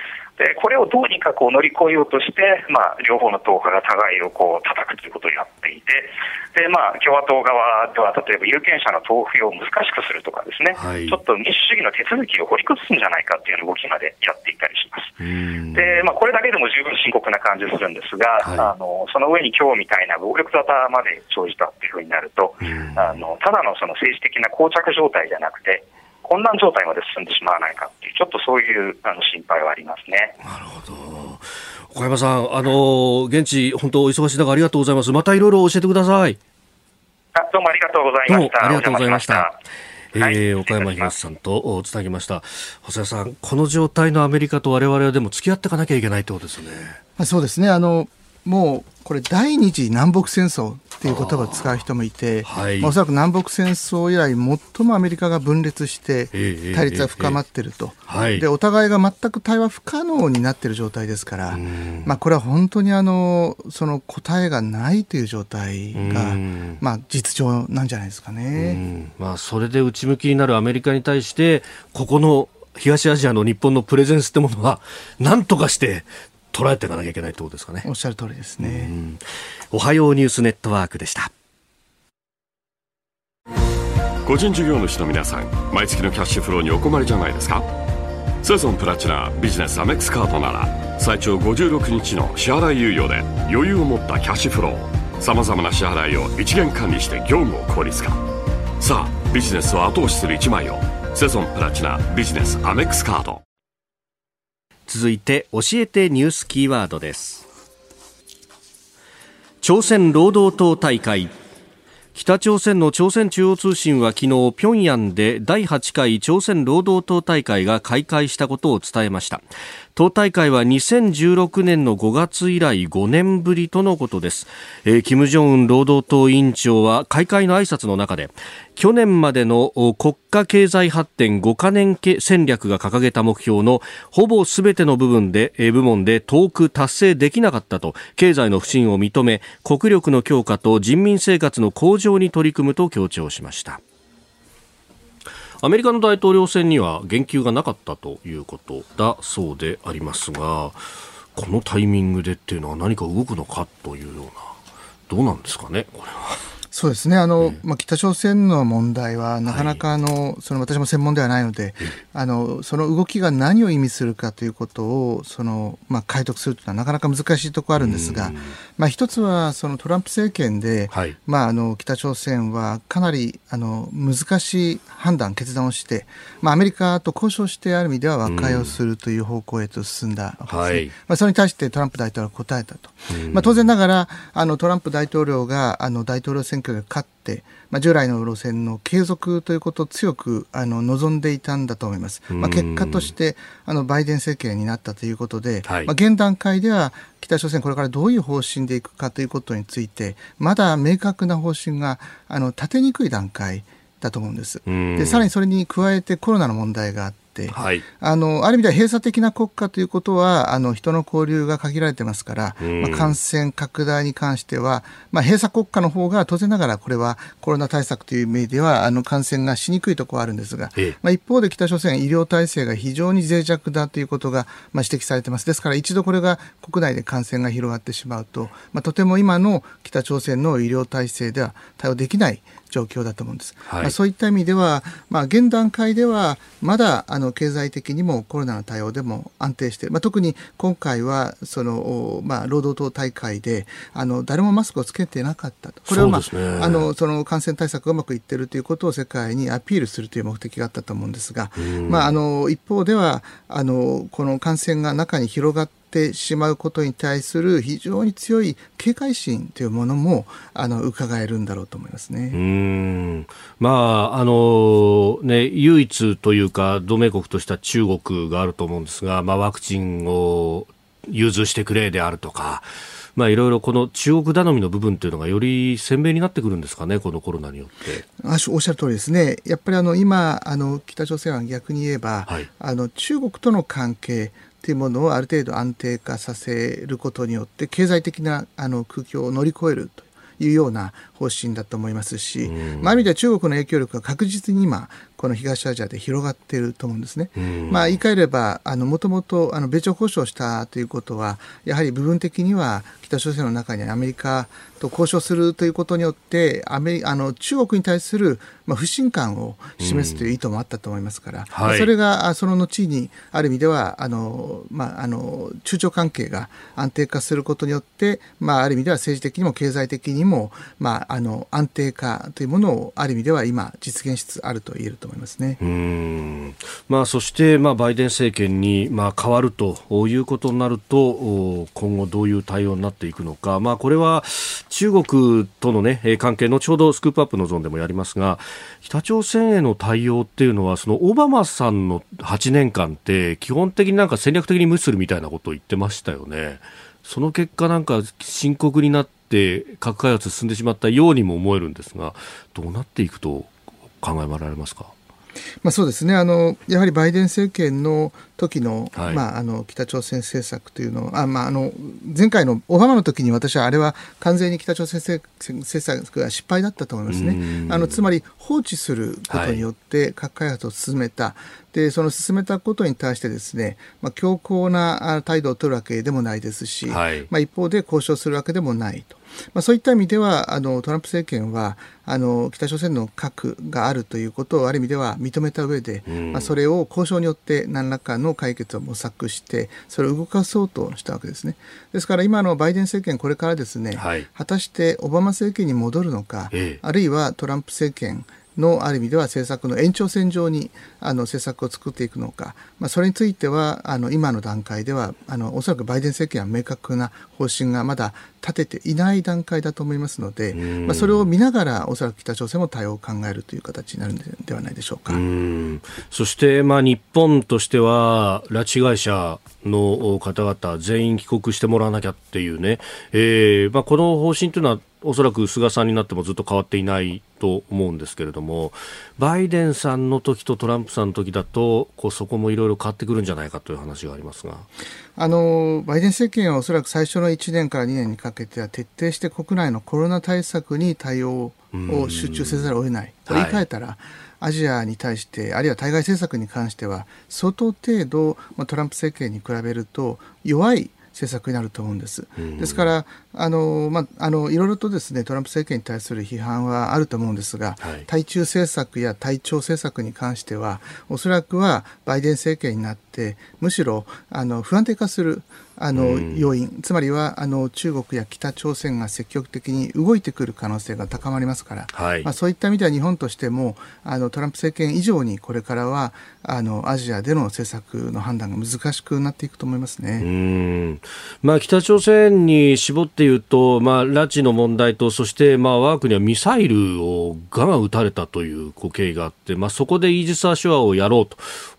でこれをどうにかこう乗り越えようとして、まあ、両方の党派が互いをこう叩くということをやっていて、でまあ、共和党側では例えば有権者の投票を難しくするとかですね、はい、ちょっと民主主義の手続きを掘り崩すんじゃないかっていう動きまでやっていたりします。でまあ、これだけでも十分深刻な感じするんですが、はい、あのその上に今日みたいな暴力沙汰まで生じたっていうふうになると、あのただのその政治的な膠着状態じゃなくて、混乱状態まで進んでしまわないかっていう、ちょっとそういうあの心配はありますね。なるほど。岡山さん、あの現地、本当お忙しい中ありがとうございます。またいろいろ教えてください。あどうもありがとうございました。ありがとうございました。えー、岡山東さんとつなぎました。細谷さん、この状態のアメリカと我々はでも付き合っていかなきゃいけないってことですよね。そうですね。あの、もうこれ第二次南北戦争っていう言葉を使う人もいて、はい、まあ、おそらく南北戦争以来最もアメリカが分裂して対立は深まっていると、でお互いが全く対話不可能になっている状態ですから、まあ、これは本当にあのその答えがないという状態が、まあ、実情なんじゃないですかね、まあ、それで内向きになるアメリカに対してここの東アジアの日本のプレゼンスってものは何とかして捉えていかなきゃいけないってことですかね。おっしゃる通りですね。おはようニュースネットワークでした。個人事業主の皆さん、毎月のキャッシュフローにお困りじゃないですか？セゾンプラチナビジネスアメックスカードなら最長56日の支払い猶予で余裕を持ったキャッシュフローさまざまな支払いを一元管理して業務を効率化さあビジネスを後押しする一枚をセゾンプラチナビジネスアメックスカード続いて教えてニュースキーワードです。朝鮮労働党大会。北朝鮮の朝鮮中央通信は昨日平壌で第8回朝鮮労働党大会が開会したことを伝えました。党大会は2016年の5月以来5年ぶりとのことです、えー、金正恩労働党委員長は開会の挨拶の中で去年までの国家経済発展5カ年戦略が掲げた目標のほぼすべての部分で、部門で遠く達成できなかったと経済の不振を認め国力の強化と人民生活の向上に取り組むと強調しました。アメリカの大統領選には言及がなかったということだそうでありますがこのタイミングでっていうのは何か動くのかというようなどうなんですかねこれは。そうですね。あの、まあ、北朝鮮の問題はなかなかあの、はい、その私も専門ではないので、あのその動きが何を意味するかということをその、まあ、解読するというのはなかなか難しいところあるんですが、まあ、一つはそのトランプ政権で、はい、まあ、あの北朝鮮はかなりあの難しい判断決断をして、まあ、アメリカと交渉してある意味では和解をするという方向へと進んだわけです、ね。はい、まあ、それに対してトランプ大統領は答えたと、まあ、当然ながらあのトランプ大統領があの大統領選挙が勝って、まあ、従来の路線の継続ということを強くあの望んでいたんだと思います。まあ、結果としてあのバイデン政権になったということで、はい、まあ、現段階では北朝鮮これからどういう方針でいくかということについてまだ明確な方針があの立てにくい段階だと思うんです。でさらにそれに加えてコロナの問題があって、はい、あのある意味では閉鎖的な国家ということはあの人の交流が限られてますから、まあ、感染拡大に関しては、まあ、閉鎖国家の方が当然ながらこれはコロナ対策という意味ではあの感染がしにくいところはあるんですが、まあ、一方で北朝鮮医療体制が非常に脆弱だということが、まあ、指摘されてます。ですから一度これが国内で感染が広がってしまうと、まあ、とても今の北朝鮮の医療体制では対応できない状況だと思うんです。はい、まあ、そういった意味では、まあ、現段階ではまだあの経済的にもコロナの対応でも安定してまあ、特に今回はその、まあ、労働党大会であの誰もマスクをつけてなかったと。これは、まあ、ね、あのその感染対策がうまくいっているということを世界にアピールするという目的があったと思うんですが、まあ、あの一方ではあのこの感染が中に広がってってしまうことに対する非常に強い警戒心というものもあの伺えるんだろうと思いますね。うんまああのね唯一というか同盟国とした中国があると思うんですが、まあワクチンを融通してくれであるとか。まあ、いろいろこの中国頼みの部分というのがより鮮明になってくるんですかね、このコロナによっておっしゃる通りですね、やっぱりあの今あの、北朝鮮は逆に言えば、はい、あの中国との関係、っていうものをある程度安定化させることによって経済的なあの空気を乗り越えるというような方針だと思いますし、まあ、ある意味では中国の影響力が確実に今この東アジアで広がっていると思うんですね。まあ、言い換えればもともと米朝交渉したということはやはり部分的には北朝鮮の中にアメリカと交渉するということによってアメリあの中国に対する、まあ、不信感を示すという意図もあったと思いますから、はい、それがその後にある意味ではあの、まあ、あの中朝関係が安定化することによって、まあ、ある意味では政治的にも経済的にも、まあ、あの安定化というものをある意味では今実現しつつあると言えると思いますね。うんまあ、そして、まあ、バイデン政権に、まあ、変わるということになると今後どういう対応になっていくのか、まあ、これは中国との、ね、関係後ほどスクープアップのゾーンでもやりますが北朝鮮への対応っていうのはそのオバマさんの8年間って基本的になんか戦略的に無視するみたいなことを言ってましたよね。その結果なんか深刻になって核開発進んでしまったようにも思えるんですがどうなっていくと考えられますか？まあ、そうですね。あのやはりバイデン政権の時のはい、まあ、あの北朝鮮政策というのはあ、まあ、あの前回のオバマの時に私はあれは完全に北朝鮮政策が失敗だったと思いますね。あのつまり放置することによって核開発を進めた、はい、でその進めたことに対してですね、まあ、強硬な態度を取るわけでもないですし、はい、まあ、一方で交渉するわけでもないと。まあ、そういった意味ではあのトランプ政権はあの北朝鮮の核があるということをある意味では認めた上で、まあ、それを交渉によって何らかの解決を模索してそれを動かそうとしたわけですね。ですから今のバイデン政権これからですね、はい、果たしてオバマ政権に戻るのか、ええ、あるいはトランプ政権のある意味では政策の延長線上にあの政策を作っていくのか、まあ、それについてはあの今の段階ではあのおそらくバイデン政権は明確な方針がまだ立てていない段階だと思いますので、まあ、それを見ながらおそらく北朝鮮も対応を考えるという形になるのではないでしょうか。そして、まあ、日本としては拉致会社の方々全員帰国してもらわなきゃっていうね、えーまあ、この方針というのはおそらく菅さんになってもずっと変わっていないと思うんですけれどもバイデンさんの時とトランプさんの時だとこうそこもいろいろ変わってくるんじゃないかという話がありますがあのバイデン政権はおそらく最初の1年から2年にかけては徹底して国内のコロナ対策に対応を集中せざるを得ない。と言い換えたら、はいアジアに対して、あるいは対外政策に関しては、相当程度、まあ、トランプ政権に比べると弱い政策になると思うんです。ですからあの、まあ、あのいろいろとですねトランプ政権に対する批判はあると思うんですが、はい、対中政策や対朝政策に関してはおそらくはバイデン政権になってむしろあの不安定化するあの要因、つまりはあの中国や北朝鮮が積極的に動いてくる可能性が高まりますから、はい、まあ、そういった意味では日本としてもあのトランプ政権以上にこれからはあのアジアでの政策の判断が難しくなっていくと思いますね。まあ、北朝鮮に絞って言うと、まあ、拉致の問題と、そして、まあ、我が国はミサイルをがが撃たれたという経緯があって、まあ、そこでイージス・アショアをやろう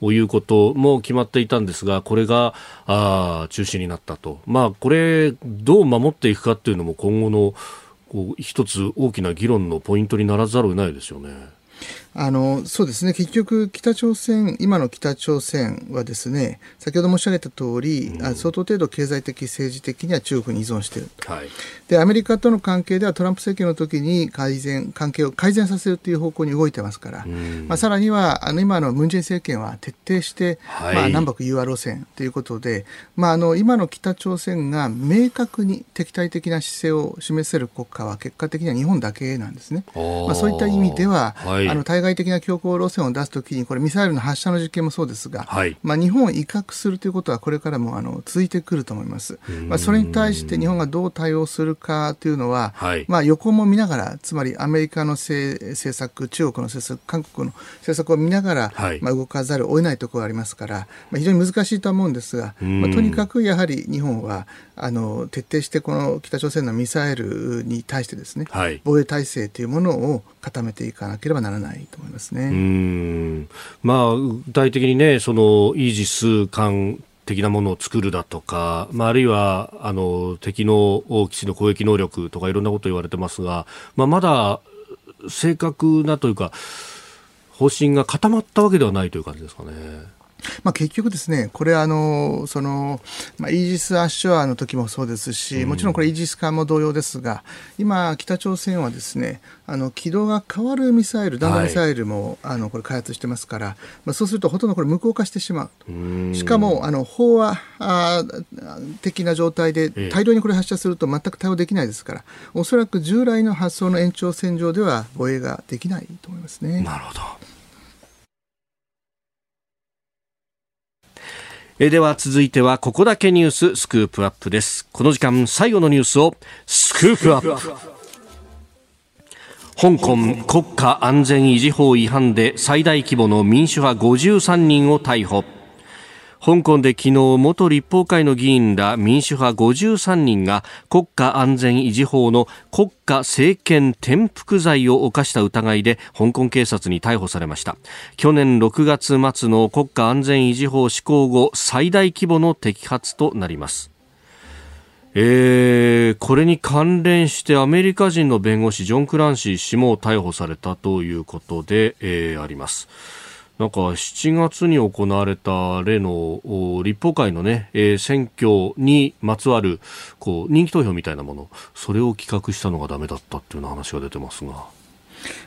ということも決まっていたんですが、これがあ中止になったと。まあ、これ、どう守っていくかっていうのも今後のこう一つ大きな議論のポイントにならざるを得ないですよね。あのそうですね。結局、北朝鮮、今の北朝鮮はですね先ほど申し上げた通り、うん、相当程度経済的、政治的には中国に依存していると、はい、でアメリカとの関係ではトランプ政権の時に改善関係を改善させるという方向に動いてますから、うん、まあ、さらにはあの今のムン・ジェイン政権は徹底して、はい、まあ、南北融和路線ということで、まあ、あの今の北朝鮮が明確に敵対的な姿勢を示せる国家は結果的には日本だけなんですね。まあ、そういった意味では、はい、あの対外的な強硬路線を出すときにこれミサイルの発射の実験もそうですが、はい、まあ、日本を威嚇するということはこれからもあの続いてくると思います。まあ、それに対して日本がどう対応するかというのは、はい、まあ、横も見ながらつまりアメリカの政策中国の政策韓国の政策を見ながら、はい、まあ、動かざるを得ないところがありますから、まあ、非常に難しいと思うんですが、まあ、とにかくやはり日本はあの徹底してこの北朝鮮のミサイルに対してですね、はい、防衛体制というものを固めていかなければならないと思いますね。まあ、具体的にね、そのイージス艦的なものを作るだとか、まあ、あるいはあの敵の基地の攻撃能力とかいろんなこと言われてますが、まあ、まだ正確なというか方針が固まったわけではないという感じですかね。まあ、結局ですね、これあの、その、まあ、イージス・アッシュアの時もそうですし、もちろんこれイージス艦も同様ですが、今、北朝鮮はですね、あの、軌道が変わるミサイル、弾道ミサイルも、はい、あの、これ開発してますから、まあ、そうするとほとんどこれ無効化してしまう。しかも、あの、飽和的な状態で大量にこれ発射すると全く対応できないですから、おそらく従来の発想の延長線上では防衛ができないと思いますね。なるほど。えでは続いてはここだけニューススクープアップです。この時間最後のニュースをスクープアップ。香港国家安全維持法違反で最大規模の民主派53人を逮捕。香港で昨日元立法会の議員ら民主派53人が国家安全維持法の国家政権転覆罪を犯した疑いで香港警察に逮捕されました去年6月末の国家安全維持法施行後最大規模の摘発となりますえー、これに関連してアメリカ人の弁護士ジョン・クランシー氏も逮捕されたということで、えー、あります。なんか7月に行われた例の立法会のね、えー、選挙にまつわるこう人気投票みたいなもの、それを企画したのがダメだったっていう話が出てますが。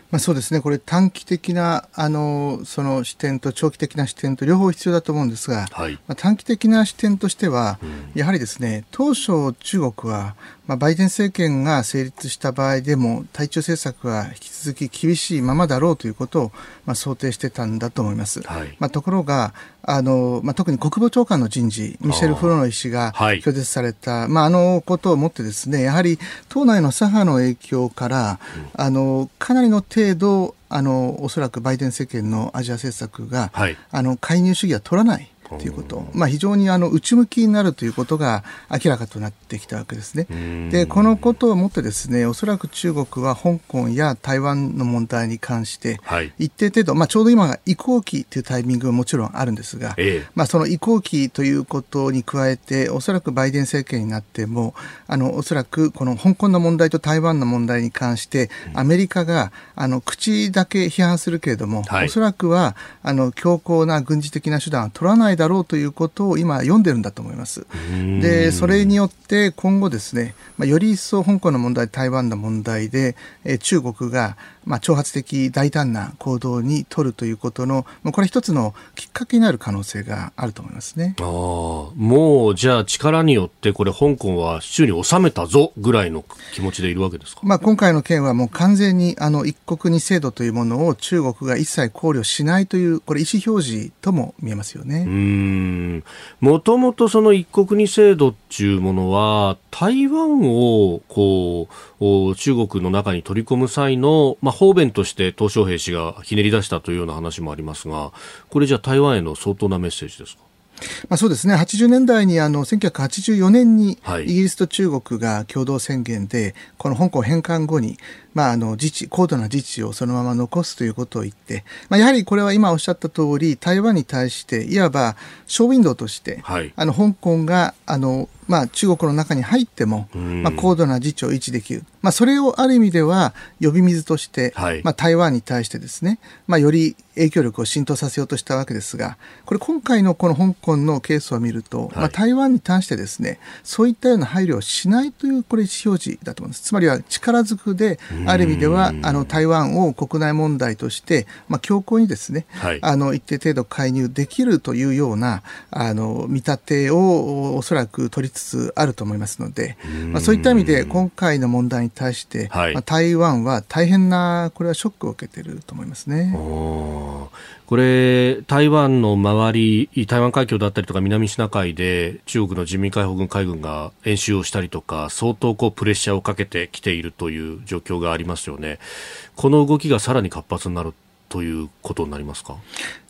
まあ、そうですね、これ、短期的なあのその視点と長期的な視点と両方必要だと思うんですが、はい、まあ、短期的な視点としては、うん、やはりですね当初、中国は、まあ、バイデン政権が成立した場合でも、対中政策は引き続き厳しいままだろうということを、まあ、想定してたんだと思います。はい、まあ、ところが、あのまあ、特に国防長官の人事、ミシェル・フロノイ氏が拒絶された、あまあ、あのことをもってですね、やはり党内の左派の影響から、うん、あのかなりの程度、あのおそらくバイデン政権のアジア政策が、はい、あの介入主義は取らない。ということ、まあ、非常にあの内向きになるということが明らかとなってきたわけですね。でこのことをもってですねおそらく中国は香港や台湾の問題に関して、一定程度、まあ、ちょうど今が移行期というタイミングももちろんあるんですが、ええ、まあ、その移行期ということに加えておそらくバイデン政権になってもあのおそらくこの香港の問題と台湾の問題に関してアメリカがあの口だけ批判するけれども、はい、おそらくはあの強硬な軍事的な手段は取らないだろうということを今読んでるんだと思います。でそれによって今後ですね、まあ、より一層香港の問題台湾の問題で、え中国がまあ、挑発的大胆な行動に取るということの、まあ、これ一つのきっかけになる可能性があると思いますね。あもうじゃあ力によってこれ香港は手中に収めたぞぐらいの気持ちでいるわけですか、まあ、今回の件はもう完全にあの一国二制度というものを中国が一切考慮しないというこれ意思表示とも見えますよね。うん。もともとその一国二制度っていうものは台湾をこう中国の中に取り込む際の、まあ方便として鄧小平氏がひねり出したというような話もありますが、これじゃ台湾への相当なメッセージですか？まあ、そうですね、80年代にあの1984年にイギリスと中国が共同宣言で、この香港返還後に、まあ、あの自治高度な自治をそのまま残すということを言って、まあ、やはりこれは今おっしゃった通り台湾に対していわばショーウィンドウとして、はい、あの香港があのまあ、中国の中に入っても、まあ、高度な自治を維持できる、まあ、それをある意味では呼び水として、はい、まあ、台湾に対してですね、まあ、より影響力を浸透させようとしたわけですがこれ今回のこの香港のケースを見ると、はい、まあ、台湾に対してですねそういったような配慮をしないというこれ意思表示だと思います。つまりは力ずくである意味ではあの台湾を国内問題として、まあ、強硬にですね、はい、あの一定程度介入できるというようなあの見立てをおそらく取りつつあると思いますので、まあ、そういった意味で今回の問題に対して、はい、まあ、台湾は大変なこれはショックを受けていると思いますね。これ、台湾の周り、台湾海峡だったりとか南シナ海で中国の人民解放軍海軍が演習をしたりとか、相当こうプレッシャーをかけてきているという状況がありますよね。この動きがさらに活発になるということになりますか？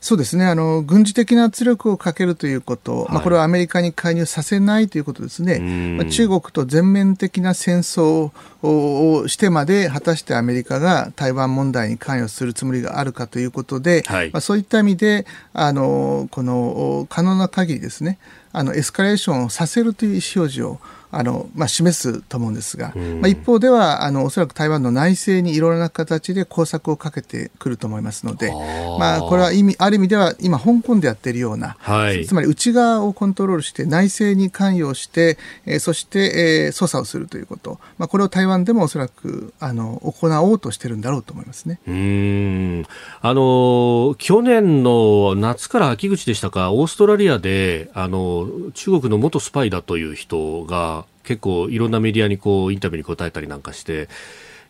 そうですね。あの、軍事的な圧力をかけるということ、はい、まあ、これはアメリカに介入させないということですね、まあ、中国と全面的な戦争をしてまで、果たしてアメリカが台湾問題に関与するつもりがあるかということで、はい、まあ、そういった意味で、あのこの可能な限りですね、あのエスカレーションをさせるという意思表示をあの、まあ、示すと思うんですが、まあ、一方ではあのおそらく台湾の内政にいろいろな形で工作をかけてくると思いますのでまあ、これは意味ある意味では今香港でやっているような、はい、つまり内側をコントロールして内政に関与して、えー、そして、えー、操作をするということ、まあ、これを台湾でもおそらくあの行おうとしてるんだろうと思いますね。うん。あの去年の夏から秋口でしたかオーストラリアであの中国の元スパイだという人が結構いろんなメディアにこうインタビューに答えたりなんかして、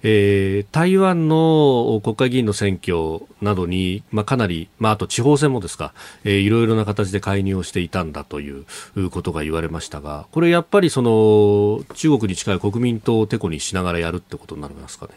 えー、台湾の国会議員の選挙などに、まあ、かなり、まあ、あと地方選もですか、えー、いろいろな形で介入をしていたんだということが言われましたが、これやっぱりその中国に近い国民党をてこにしながらやるってことになりますかね？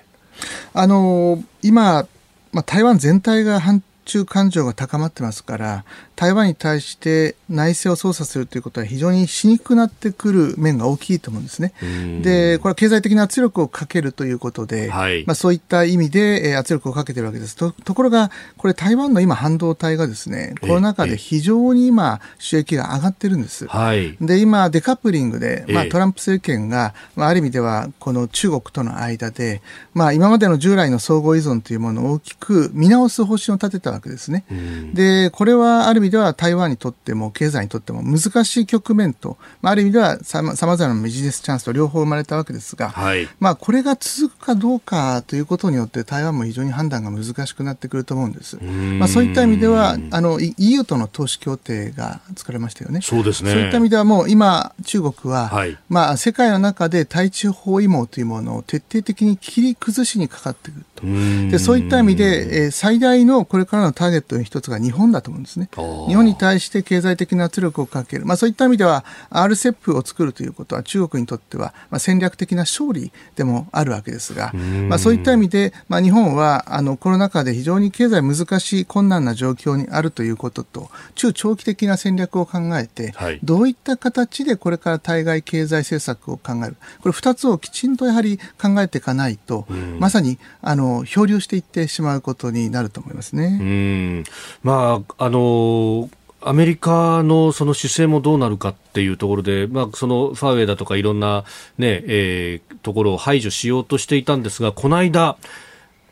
あの今、まあ、台湾全体が反中感情が高まってますから台湾に対して内政を操作するということは非常にしにくくなってくる面が大きいと思うんですね。でこれは経済的な圧力をかけるということで、はい、まあ、そういった意味で圧力をかけてるわけですと。ところがこれ台湾の今半導体がですねコロナ禍で非常に今収益が上がってるんです。はい、で今デカップリングで、まあ、トランプ政権が、まあ、ある意味ではこの中国との間で、まあ、今までの従来の相互依存というものを大きく見直す方針を立てたわけですね。で、これはある意味では台湾にとっても経済にとっても難しい局面と、まあ、ある意味ではさまざまなビジネスチャンスと両方生まれたわけですが、はい、まあ、これが続くかどうかということによって台湾も非常に判断が難しくなってくると思うんです。まあ、そういった意味ではあの EU との投資協定が作られましたよね。そうですね。そういった意味ではもう今中国は、はい、まあ、世界の中で対中包囲網というものを徹底的に切り崩しにかかってくると。でそういった意味で、えー、最大のこれからのターゲットの一つが日本だと思うんですね。日本に対して経済的な圧力をかける、まあ、そういった意味では RCEP を作るということは中国にとっては、まあ、戦略的な勝利でもあるわけですが、まあ、そういった意味で、まあ、日本はあのコロナ禍で非常に経済難しい困難な状況にあるということと中長期的な戦略を考えて、はい、どういった形でこれから対外経済政策を考える。これ2つをきちんとやはり考えていかないと、まさにあの漂流していってしまうことになると思いますね。うんまああのアメリカのその姿勢もどうなるかっていうところで、まあ、そのファーウェイだとかいろんなね、えー、ところを排除しようとしていたんですが、この間、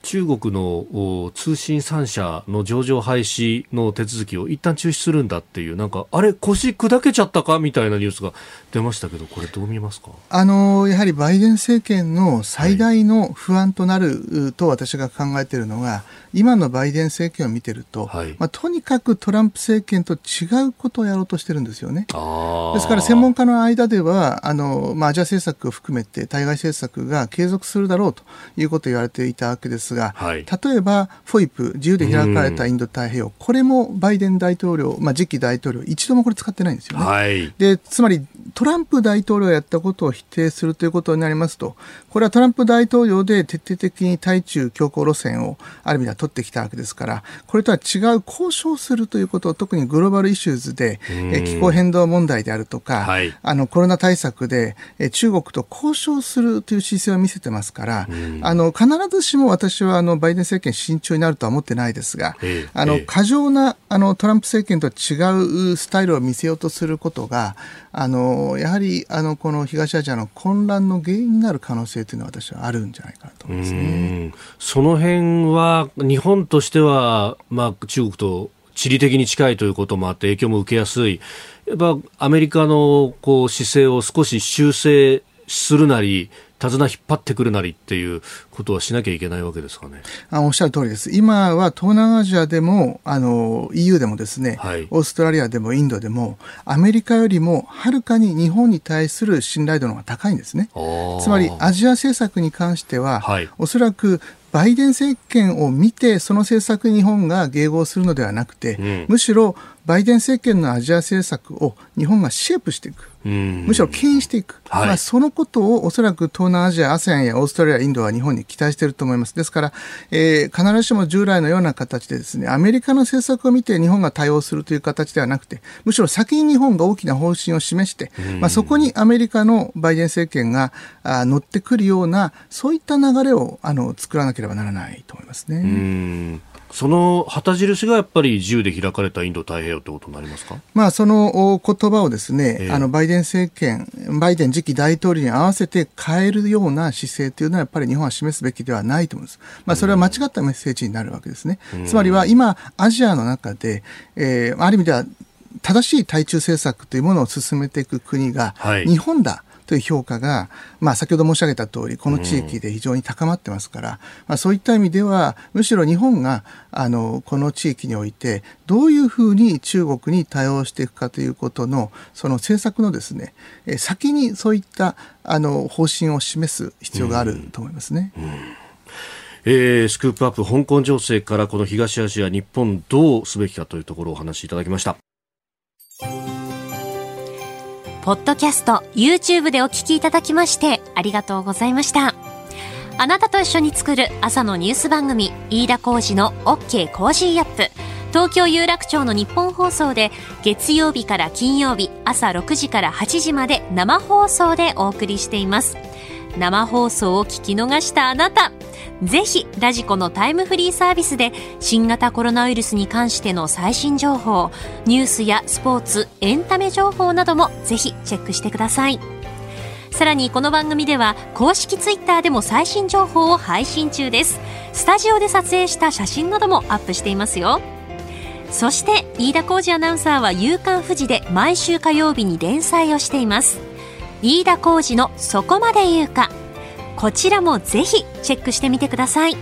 中国の通信3社の上場廃止の手続きを一旦中止するんだっていう、なんか、あれ、腰砕けちゃったかみたいなニュースが出ましたけど、これ、どう見ますか？あのやはりバイデン政権の最大の不安となると私が考えているのが、今のバイデン政権を見てると、はい、まあ、とにかくトランプ政権と違うことをやろうとしてるんですよね。ですから専門家の間ではあの、まあ、アジア政策を含めて対外政策が継続するだろうということを言われていたわけですが、はい、例えば FOIP 自由で開かれたインド太平洋これもバイデン大統領、まあ、次期大統領一度もこれ使ってないんですよね。はい、でつまりトランプ大統領がやったことを否定するということになりますと、これはトランプ大統領で徹底的に対中強硬路線をある意味では取ってきたわけですから、これとは違う交渉するということを特にグローバルイシューズで、え気候変動問題であるとか、はい、あのコロナ対策でえ中国と交渉するという姿勢を見せてますから、あの必ずしも私はあのバイデン政権慎重になるとは思ってないですが、あの過剰なあのトランプ政権と違うスタイルを見せようとすることが、あのやはりあのこの東アジアの混乱の原因になる可能性というのは私はあるんじゃないかなと思いますね。その辺は日本としては、まあ、中国と地理的に近いということもあって影響も受けやすい。やっぱアメリカのこう姿勢を少し修正するなり、手綱引っ張ってくるなりっていうことはしなきゃいけないわけですかね。あおっしゃる通りです。今は東南アジアでも、あの、EU でもですね、はい、オーストラリアでもインドでも、アメリカよりもはるかに日本に対する信頼度の方が高いんですね。つまり、アジア政策に関しては、はい、おそらくバイデン政権を見て、その政策に日本が迎合するのではなくて、うん、むしろバイデン政権のアジア政策を日本がシェイプしていく。むしろ牽引していく、はい、まあ、そのことをおそらく東南アジア、ASEAN やオーストラリア、インドは日本に期待していると思います。ですから、えー、必ずしも従来のような形でですね、アメリカの政策を見て日本が対応するという形ではなくて、むしろ先に日本が大きな方針を示して、まあ、そこにアメリカのバイデン政権があ乗ってくるような、そういった流れをあの作らなければならないと思いますね。その旗印がやっぱり自由で開かれたインド太平洋ということになりますか、まあ、その言葉をですね、えー、あのバイデン政権、バイデン次期大統領に合わせて変えるような姿勢というのはやっぱり日本は示すべきではないと思います。まあ、それは間違ったメッセージになるわけですね。つまりは今、アジアの中で、えー、ある意味では正しい対中政策というものを進めていく国が日本だ。はいという評価が、まあ、先ほど申し上げた通り、この地域で非常に高まってますから、うん、まあ、そういった意味では、むしろ日本が、あの、この地域において、どういうふうに中国に対応していくかということの、その政策のですね、え先にそういった、あの、方針を示す必要があると思いますね。うんうん。えー、スクープアップ香港情勢からこの東アジア日本どうすべきかというところをお話しいただきましたポッドキャスト、YouTube でお聞きいただきましてありがとうございました。あなたと一緒に作る朝のニュース番組、飯田浩二の OK Cozy up。東京有楽町のニッポン放送で月曜日から金曜日朝6時から8時まで生放送でお送りしています。生放送を聞き逃したあなた、ぜひ、ラジコのタイムフリーサービスで、新型コロナウイルスに関しての最新情報、ニュースやスポーツ、エンタメ情報などもぜひチェックしてください。さらにこの番組では公式ツイッターでも最新情報を配信中です。スタジオで撮影した写真などもアップしていますよ。そして飯田浩二アナウンサーは夕刊富士で毎週火曜日に連載をしています。飯田浩二のそこまで言うか。こちらもぜひチェックしてみてください。